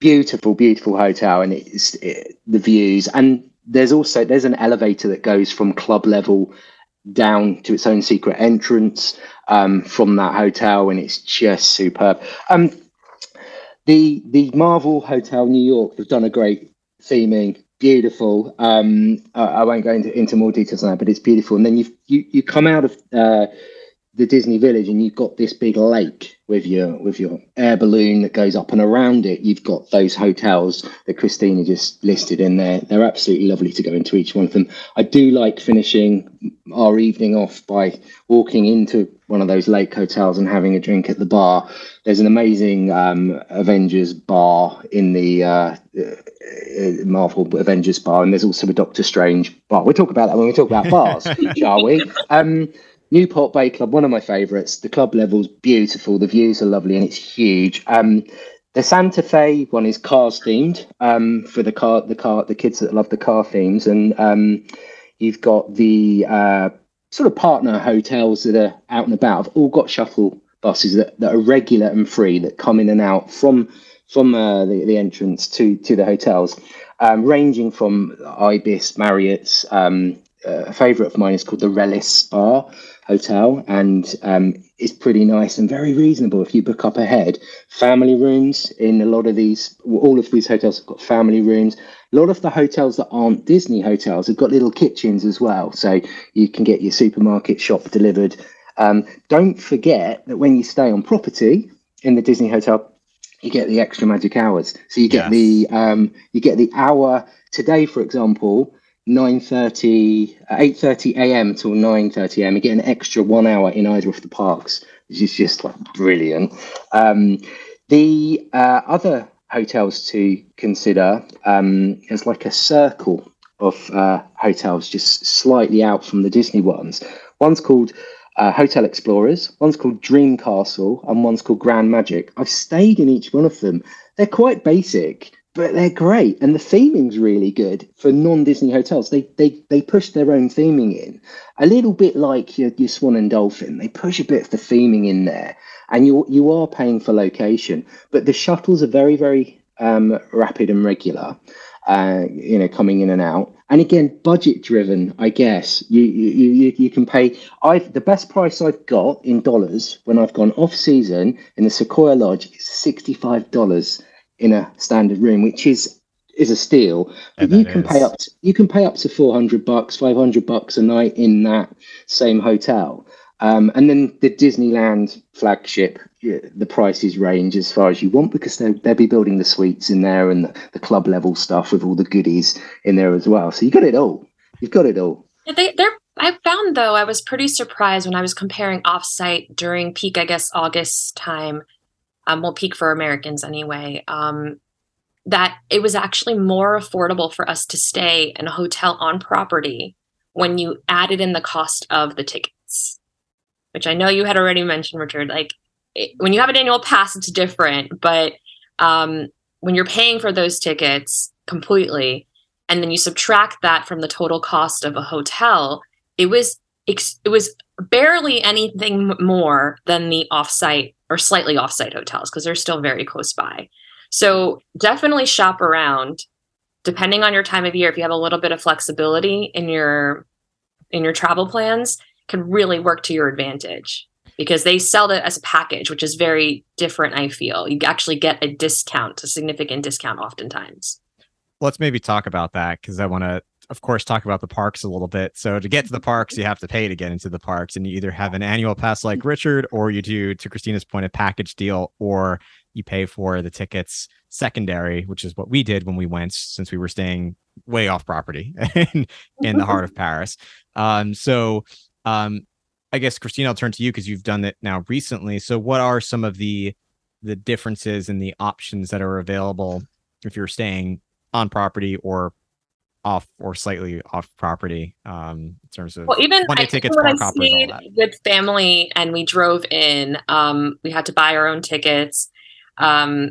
beautiful, beautiful hotel, and it's it, the views. And there's also there's an elevator that goes from club level down to its own secret entrance um, from that hotel, and it's just superb. Um, the the Marvel Hotel New York have done a great theming, beautiful. Um, I, I won't go into, into more details on that, but it's beautiful. And then you you you come out of uh, the Disney Village, and you've got this big lake with your with your air balloon that goes up, and around it you've got those hotels that Christina just listed in there. They're absolutely lovely to go into each one of them. I do like finishing our evening off by walking into one of those lake hotels and having a drink at the bar. There's an amazing um, Avengers bar in the uh, uh, Marvel Avengers bar, and there's also a Doctor Strange bar. We'll talk about that when we talk about bars, *laughs* shall we? Um, Newport Bay Club, one of my favourites. The club level's beautiful. The views are lovely and it's huge. Um, the Santa Fe one is cars themed um, for the car, the car, the kids that love the car themes, and um, you've got the uh, sort of partner hotels that are out and about. Have all got shuttle buses that, that are regular and free that come in and out from from uh, the, the entrance to to the hotels, um, ranging from Ibis, Marriott's. Um, a favourite of mine is called the Relais Spa hotel, and um, it's pretty nice and very reasonable if you book up ahead. Family rooms in a lot of these, all of these hotels have got family rooms. A lot of the hotels that aren't Disney hotels have got little kitchens as well, so you can get your supermarket shop delivered. Um, don't forget that when you stay on property in the Disney hotel, you get the extra magic hours. So you get yes. the um, you get the hour today, for example 9.30 8.30 a.m till 9.30 a.m you get an extra one hour in either of the parks which is just like brilliant um, the uh, other hotels to consider um, is like a circle of uh, hotels just slightly out from the disney ones one's called uh, Hotel Explorers, one's called Dream Castle, and one's called Grand Magic. I've stayed in each one of them. They're quite basic, but they're great and the theming's really good for non-disney hotels. They they they push their own theming in. A little bit like your, your swan and dolphin they push a bit of the theming in there and you you are paying for location but the shuttles are very very um, rapid and regular uh, you know coming in and out. And again budget driven i guess. You you you, you can pay i the best price i've got in dollars when i've gone off season in the sequoia lodge is $65 in a standard room, which is is a steal. But you can is. pay up to, you can pay up to four hundred bucks, five hundred bucks a night in that same hotel. Um, and then the Disneyland flagship, the prices range as far as you want because they'll, they'll be building the suites in there and the, the, club level stuff with all the goodies in there as well. So you got it all. You've got it all. Yeah, they, they're. I found though I was pretty surprised when I was comparing offsite during peak, I guess August time um, well, peak for Americans anyway, um, that it was actually more affordable for us to stay in a hotel on property when you added in the cost of the tickets, which I know you had already mentioned, Richard. Like it, when you have an annual pass, it's different, but um, when you're paying for those tickets completely, and then you subtract that from the total cost of a hotel, it was it was barely anything more than the offsite or slightly offsite hotels because they're still very close by. So definitely shop around depending on your time of year if you have a little bit of flexibility in your in your travel plans can really work to your advantage because they sell it as a package which is very different I feel. You actually get a discount, a significant discount oftentimes. Let's maybe talk about that because I want to of course, talk about the parks a little bit. So to get to the parks, you have to pay to get into the parks, and you either have an annual pass like Richard, or you do, to Christina's point, a package deal, or you pay for the tickets secondary, which is what we did when we went, since we were staying way off property *laughs* in, in the heart of *laughs* Paris. Um, so um, I guess Christina, I'll turn to you because you've done it now recently. So what are some of the the differences in the options that are available if you're staying on property or off or slightly off property um, in terms of well, even one day tickets, park hoppers. With family, and we drove in. Um, we had to buy our own tickets. Um,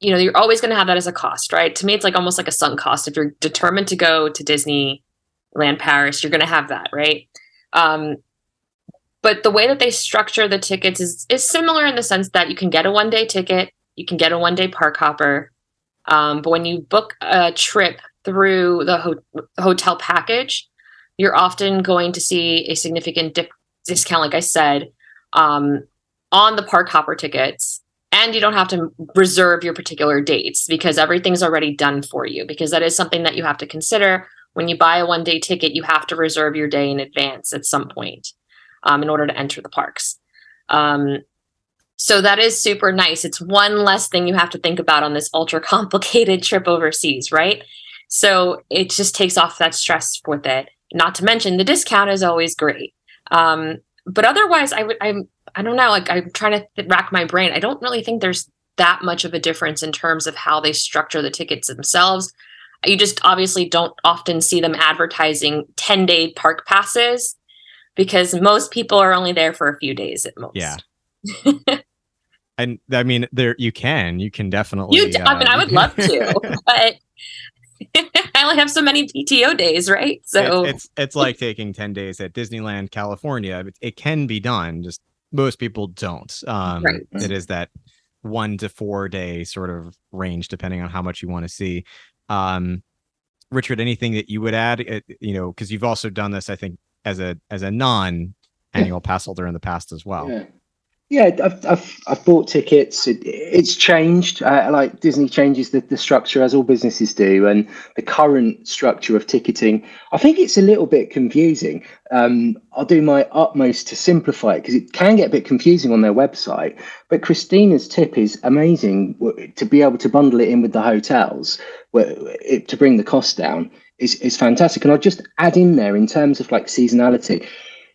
you know, you're always going to have that as a cost, right? To me, it's like almost like a sunk cost. If you're determined to go to Disneyland Paris, you're going to have that, right? Um, but the way that they structure the tickets is is similar in the sense that you can get a one day ticket, you can get a one day park hopper. Um, but when you book a trip through the ho- hotel package, you're often going to see a significant dip- discount, like I said, um, on the park hopper tickets. And you don't have to reserve your particular dates because everything's already done for you. Because that is something that you have to consider when you buy a one day ticket. You have to reserve your day in advance at some point um, in order to enter the parks. Um, so that is super nice. It's one less thing you have to think about on this ultra complicated *laughs* trip overseas, right? So it just takes off that stress with it. Not to mention the discount is always great. Um, but otherwise, I would I'm I don't know. Like I'm trying to th- rack my brain. I don't really think there's that much of a difference in terms of how they structure the tickets themselves. You just obviously don't often see them advertising 10 day park passes because most people are only there for a few days at most. Yeah. *laughs* and I mean, there you can, you can definitely. You, uh, I mean, I would love to, *laughs* but *laughs* I only have so many PTO days, right? So it's, it's, it's like taking ten days at Disneyland, California. It, it can be done. Just most people don't. Um, right. It is that one to four day sort of range, depending on how much you want to see. Um, Richard, anything that you would add? It, you know, because you've also done this, I think, as a as a non annual yeah. pass holder in the past as well. Yeah. Yeah, I've, I've, I've bought tickets. It, it's changed. Uh, like Disney changes the, the structure as all businesses do, and the current structure of ticketing, I think it's a little bit confusing. Um, I'll do my utmost to simplify it because it can get a bit confusing on their website. But Christina's tip is amazing to be able to bundle it in with the hotels it, to bring the cost down is, is fantastic. And I'll just add in there in terms of like seasonality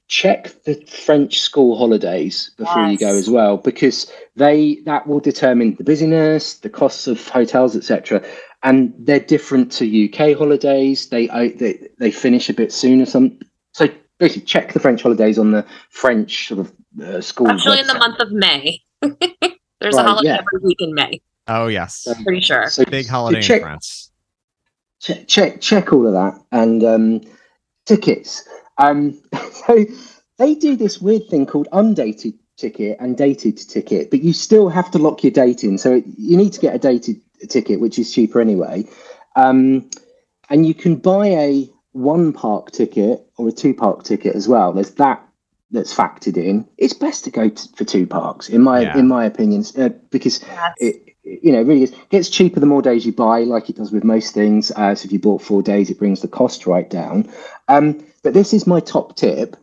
check the French school holidays before yes. you go as well, because they that will determine the busyness, the costs of hotels, etc. And they're different to UK holidays. They they they finish a bit sooner. Some so basically check the French holidays on the French sort of uh, school. Actually, website. in the month of May, *laughs* there's right, a holiday yeah. every week in May. Oh yes, I'm pretty sure. So big holiday check, in France. Check check check all of that and um, tickets um, *laughs* so they do this weird thing called undated ticket and dated ticket, but you still have to lock your date in. So you need to get a dated ticket, which is cheaper anyway. Um, and you can buy a one park ticket or a two park ticket as well. There's that that's factored in. It's best to go to, for two parks, in my yeah. in my opinion, uh, because yes. it you know really is, gets cheaper the more days you buy, like it does with most things. Uh, so if you bought four days, it brings the cost right down. Um, but this is my top tip: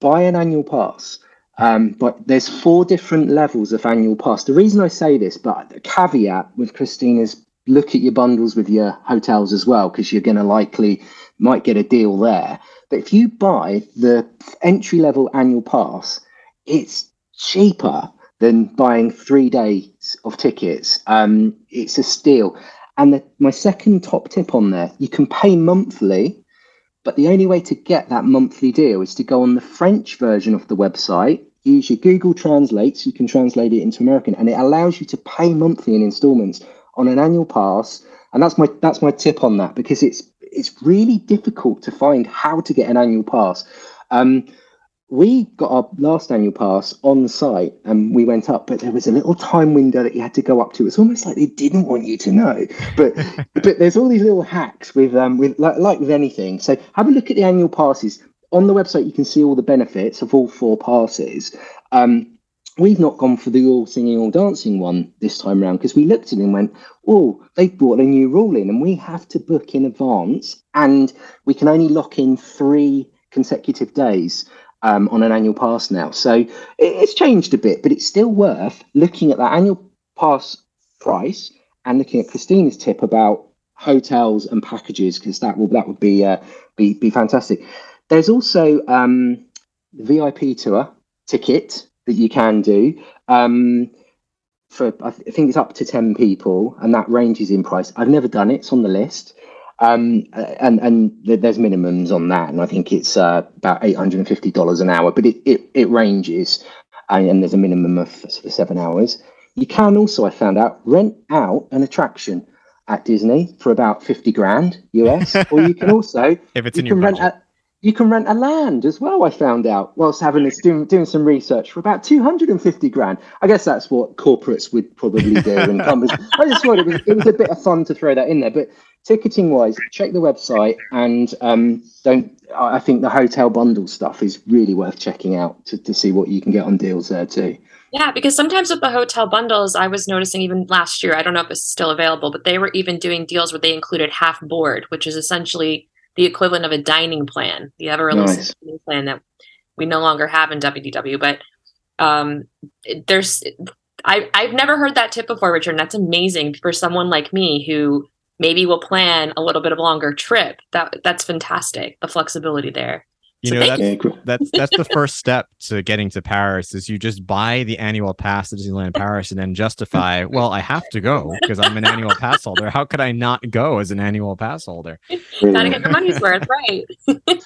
buy an annual pass. Um, but there's four different levels of annual pass. The reason I say this, but the caveat with Christine is look at your bundles with your hotels as well, because you're going to likely might get a deal there. But if you buy the entry level annual pass, it's cheaper than buying three days of tickets. Um, it's a steal. And the, my second top tip on there, you can pay monthly but the only way to get that monthly deal is to go on the French version of the website, use your Google Translate so you can translate it into American, and it allows you to pay monthly in installments on an annual pass. And that's my that's my tip on that because it's it's really difficult to find how to get an annual pass. Um, we got our last annual pass on site and we went up, but there was a little time window that you had to go up to. It's almost like they didn't want you to know. But *laughs* but there's all these little hacks with um with like, like with anything. So have a look at the annual passes. On the website you can see all the benefits of all four passes. Um we've not gone for the all singing, all dancing one this time around because we looked at it and went, oh, they've brought a new rule in and we have to book in advance and we can only lock in three consecutive days um, on an annual pass now. So it, it's changed a bit, but it's still worth looking at that annual pass price and looking at Christina's tip about hotels and packages because that will that would be uh, be be fantastic. There's also um, the VIP tour ticket that you can do. Um, for I think it's up to ten people, and that ranges in price. I've never done it; it's on the list. Um, and and there's minimums on that, and I think it's uh, about eight hundred and fifty dollars an hour. But it, it, it ranges, and there's a minimum of sort of seven hours. You can also, I found out, rent out an attraction at Disney for about fifty grand US, *laughs* or you can also if it's in your budget. A, you can rent a land as well. I found out whilst having this doing, doing some research for about two hundred and fifty grand. I guess that's what corporates would probably do. and *laughs* companies. I just thought it was it was a bit of fun to throw that in there. But ticketing wise, check the website and um, don't. I think the hotel bundle stuff is really worth checking out to, to see what you can get on deals there too. Yeah, because sometimes with the hotel bundles, I was noticing even last year, I don't know if it's still available, but they were even doing deals where they included half board, which is essentially the equivalent of a dining plan, the ever elusive nice. dining plan that we no longer have in WDW. But um, there's, I, I've never heard that tip before, Richard. And that's amazing for someone like me who maybe will plan a little bit of a longer trip. That that's fantastic. The flexibility there. You so know, that's, you. *laughs* that's that's the first step to getting to Paris is you just buy the annual pass to Disneyland Paris and then justify, well, I have to go because I'm an annual pass holder. How could I not go as an annual pass holder? Gotta get your money's worth, right?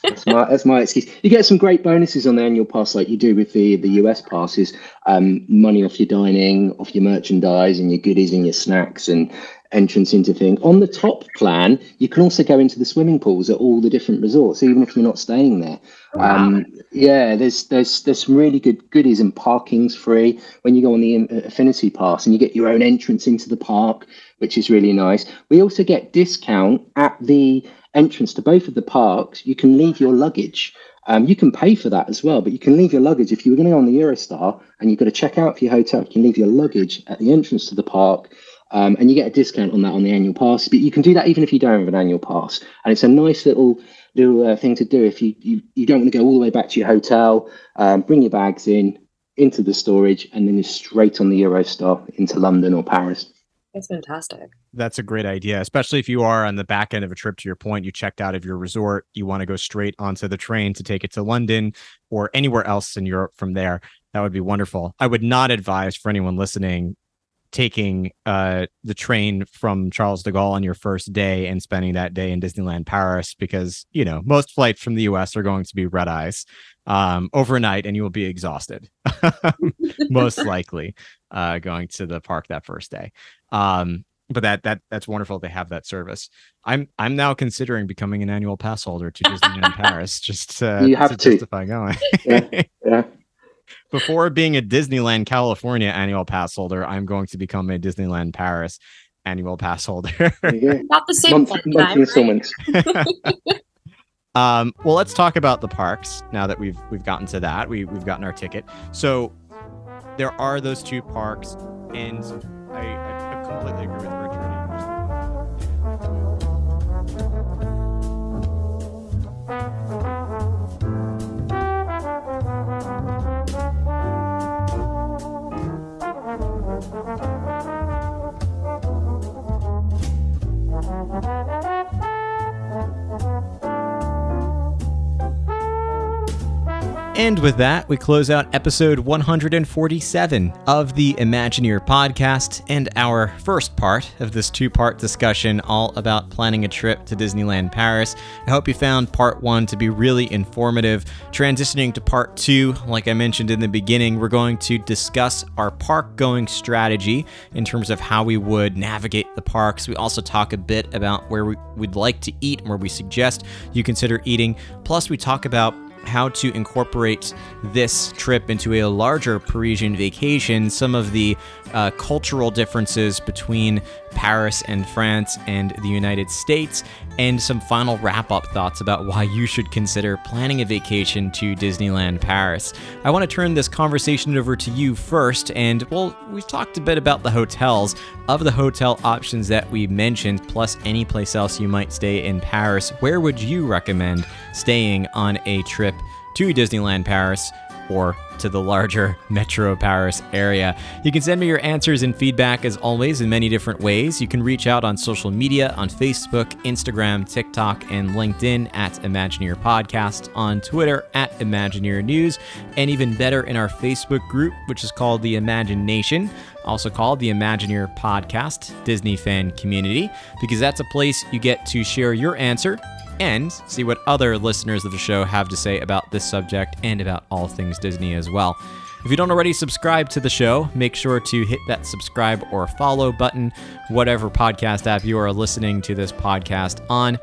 that's my that's my excuse. You get some great bonuses on the annual pass, like you do with the the US passes. Um, money off your dining, off your merchandise, and your goodies and your snacks, and entrance into thing. On the top plan, you can also go into the swimming pools at all the different resorts, even if you're not staying there. Wow. Um, yeah, there's there's there's some really good goodies and parking's free when you go on the Infinity Pass, and you get your own entrance into the park, which is really nice. We also get discount at the entrance to both of the parks. You can leave your luggage. Um, you can pay for that as well, but you can leave your luggage if you were going to go on the Eurostar and you've got to check out for your hotel. You can leave your luggage at the entrance to the park um, and you get a discount on that on the annual pass. But you can do that even if you don't have an annual pass, and it's a nice little little uh, thing to do if you, you you don't want to go all the way back to your hotel. Um, bring your bags in into the storage, and then you're straight on the Eurostar into London or Paris. That's fantastic. That's a great idea, especially if you are on the back end of a trip. To your point, you checked out of your resort, you want to go straight onto the train to take it to London or anywhere else in Europe from there. That would be wonderful. I would not advise for anyone listening taking uh, the train from Charles de Gaulle on your first day and spending that day in Disneyland Paris because you know most flights from the U.S. are going to be red eyes um, overnight, and you will be exhausted, *laughs* most likely, uh, going to the park that first day. Um, but that that that's wonderful they have that service. I'm I'm now considering becoming an annual pass holder to Disneyland *laughs* Paris just to, you have to, to. justify going. yeah, yeah before being a Disneyland California annual pass holder, I'm going to become a Disneyland Paris annual pass holder. Not the same Month, time, right? *laughs* um, well, let's talk about the parks now that we've we've gotten to that. We we've gotten our ticket. So there are those two parks, and I, I completely agree with And with that, we close out episode 147 of the Imagineer podcast and our first part of this two part discussion all about planning a trip to Disneyland Paris. I hope you found part one to be really informative. Transitioning to part two, like I mentioned in the beginning, we're going to discuss our park going strategy in terms of how we would navigate the parks. We also talk a bit about where we would like to eat and where we suggest you consider eating. Plus, we talk about how to incorporate this trip into a larger Parisian vacation, some of the uh, cultural differences between Paris and France and the United States, and some final wrap up thoughts about why you should consider planning a vacation to Disneyland Paris. I want to turn this conversation over to you first, and well, we've talked a bit about the hotels. Of the hotel options that we mentioned, plus any place else you might stay in Paris, where would you recommend staying on a trip to Disneyland Paris? or to the larger *laughs* Metro Paris area. You can send me your answers and feedback as always in many different ways. You can reach out on social media on Facebook, Instagram, TikTok, and LinkedIn at Imagineer Podcast, on Twitter at Imagineer News, and even better in our Facebook group, which is called the Imagination also called the Imagineer Podcast Disney Fan Community, because that's a place you get to share your answer and see what other listeners of the show have to say about this subject and about all things Disney as well. If you don't already subscribe to the show, make sure to hit that subscribe or follow button, whatever podcast app you are listening to this podcast on.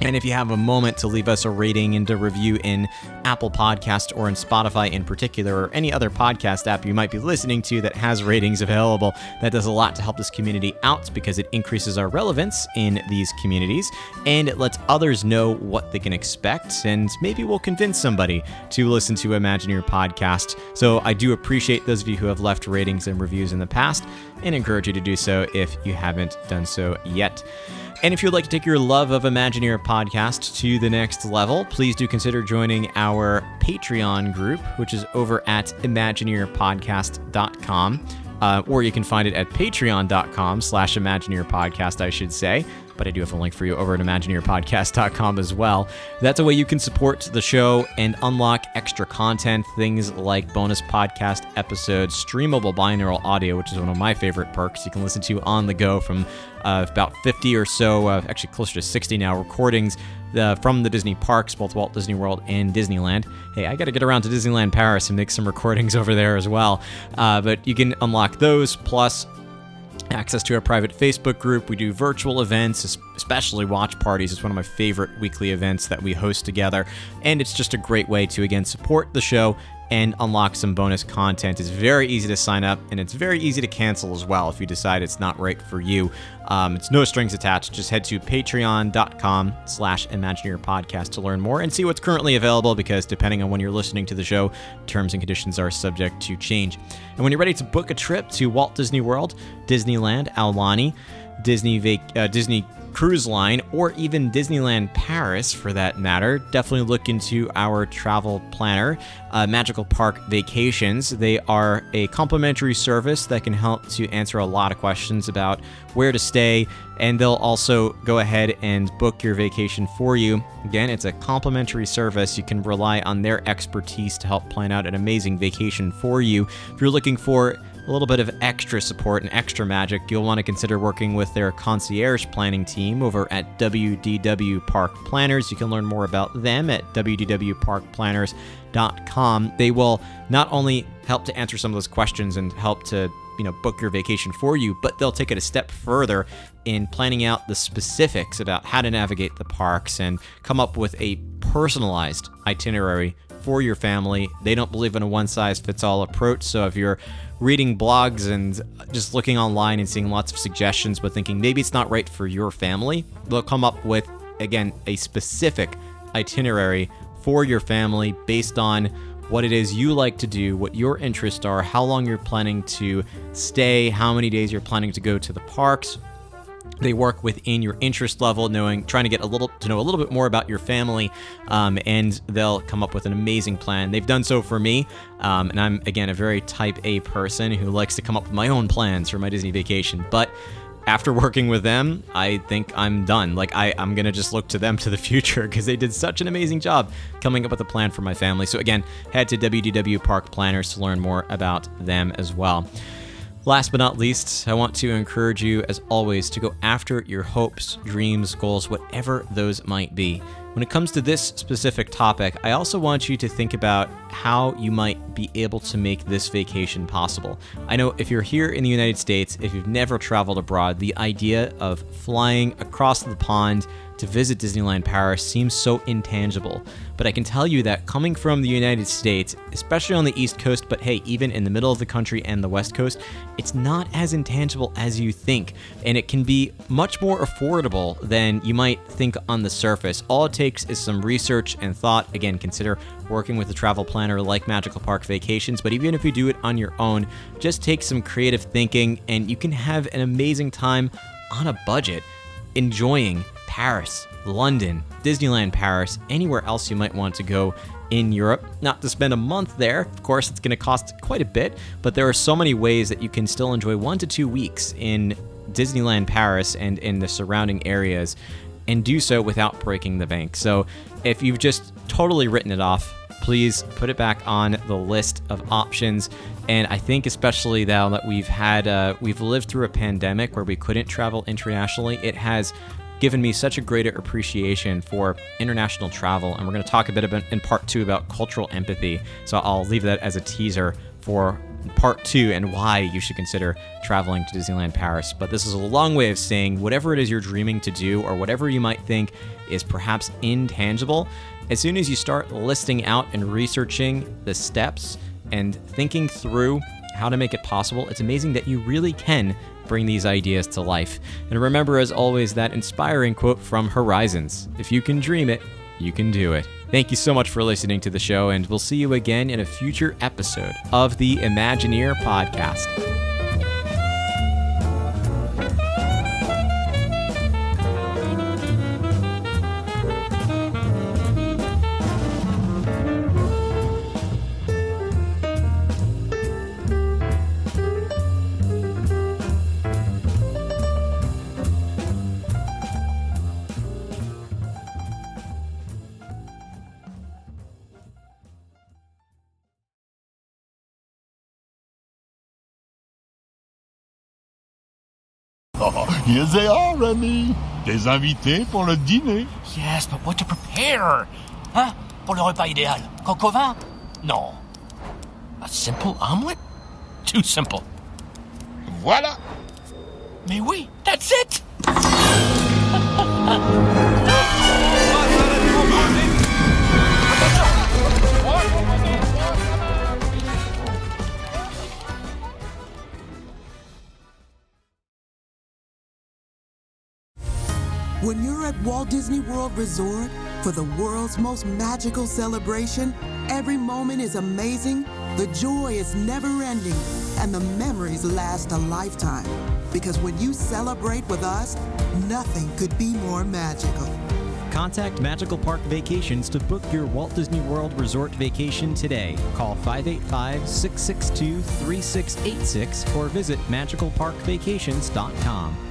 And if you have a moment to leave us a rating and a review in Apple Podcast or in Spotify in particular, or any other podcast app you might be listening to that has ratings available, that does a lot to help this community out because it increases our relevance in these communities and it lets others know what they can expect. And maybe we'll convince somebody to listen to Imagineer Podcast. So I do appreciate those of you who have left ratings and reviews in the past and encourage you to do so if you haven't done so yet. And if you'd like to take your love of Imagineer podcast to the next level, please do consider joining our Patreon group, which is over at imagineerpodcast.com. Uh, or you can find it at patreon.com slash imagineerpodcast, I should say but I do have a link for you over at ImagineerPodcast.com as well. That's a way you can support the show and unlock extra content, things like bonus podcast episodes, streamable binaural audio, which is one of my favorite perks you can listen to on the go from uh, about 50 or so, uh, actually closer to 60 now, recordings uh, from the Disney parks, both Walt Disney World and Disneyland. Hey, I got to get around to Disneyland Paris and make some recordings *laughs* over there as well. Uh, but you can unlock those, plus access to a private Facebook group. We do virtual events, especially watch parties. It's one of my favorite weekly events that we host together. And it's just a great way to, again, support the show and unlock some bonus content. It's very easy to sign up and it's very easy to cancel as well if you decide it's not right for you. Um, it's no strings attached. Just head to patreon.com slash Imagineer podcast to learn more and see what's currently available because depending on when you're listening to the show, terms and conditions are subject to change. And when you're ready to book a trip to Walt Disney World, Disneyland, Aulani, Disney uh, Disney Cruise Line, or even Disneyland Paris for that matter, definitely look into our travel planner, uh, Magical Park Vacations. They are a complimentary service that can help to answer a lot of questions about where to stay, and they'll also go ahead and book your vacation for you. Again, it's a complimentary service. You can rely on their expertise to help plan out an amazing vacation for you. If you're looking for a little bit of extra support and extra magic, you'll want to consider working with their concierge planning team over at WDW Park Planners. You can learn more about them at WDWParkPlanners.com. They will not only help to answer some of those questions and help to you know book your vacation for you but they'll take it a step further in planning out the specifics about how to navigate the parks and come up with a personalized itinerary for your family they don't believe in a one size fits all approach so if you're reading blogs and just looking online and seeing lots of suggestions, but thinking maybe it's not right for your family, they'll come up with, again, a specific itinerary for your family based on what it is you like to do, what your interests are, how long you're planning to stay, how many days you're planning to go to the parks, they work within your interest level, knowing, trying to get a little to know a little bit more about your family, um, and they'll come up with an amazing plan. They've done so for me, um, and I'm again a very Type A person who likes to come up with my own plans for my Disney vacation. But after *laughs* working with them, I think I'm done. Like I, I'm gonna just look to them to the *laughs* future because they did such an amazing job coming up with a plan for my family. So again, head to WDW Park Planners to learn more about them as well. Last but not least, I want to encourage you, as always, to go after your hopes, dreams, goals, whatever those might be. When it comes to this specific topic, I also want you to think about how you might be able to make this vacation possible. I know if you're here in the United States, if you've never traveled abroad, the idea of flying across the pond to visit Disneyland Paris seems so intangible, but I can tell you that coming from the United States, especially on the East Coast, but hey, even in the middle of the country and the West Coast, it's not as intangible as you think, and it can be much more affordable than you might think on the surface. All it takes is some research and thought. Again, consider working with a travel planner like Magical Park Vacations, but even if you do it on your own, just take some creative thinking and you can have an amazing time on a budget enjoying Paris, London, Disneyland Paris, anywhere else you might want to go in Europe, not to spend a month there. Of course, it's going to cost quite a bit, but there are so many ways that you can still enjoy one to two weeks in Disneyland Paris and in the surrounding areas and do so without breaking the bank. So if you've just totally written it off, please put it back on the list of options. And I think especially now that we've had uh, we've lived through a pandemic where we couldn't travel internationally, it has given me such a greater appreciation for international travel. And we're going to talk a bit about in part two about cultural empathy. So I'll leave that as a teaser for part two and why you should consider traveling to Disneyland Paris. But this is a long way of saying whatever it is you're dreaming to do or whatever you might think is perhaps intangible, as soon as you start listing out and researching the steps and thinking through how to make it possible, it's amazing that you really can bring these ideas to life. And remember, as always, that inspiring quote from Horizons If you can dream it, you can do it. Thank you so much for listening to the show, and we'll see you again in a future episode of the Imagineer podcast. Here they are, Remy. Des invités pour le dîner. Yes, but what to prepare? Hein? Pour le repas idéal. Coq vin? Non. A simple omelette? Too simple. Voilà. Mais oui, that's it! *laughs* When you're at Walt Disney World Resort for the world's most magical celebration, every moment is amazing, the joy is never ending, and the memories last a lifetime. Because when you celebrate with us, nothing could be more magical. Contact Magical Park Vacations to book your Walt Disney World Resort vacation today. Call 585 662 3686 or visit magicalparkvacations.com.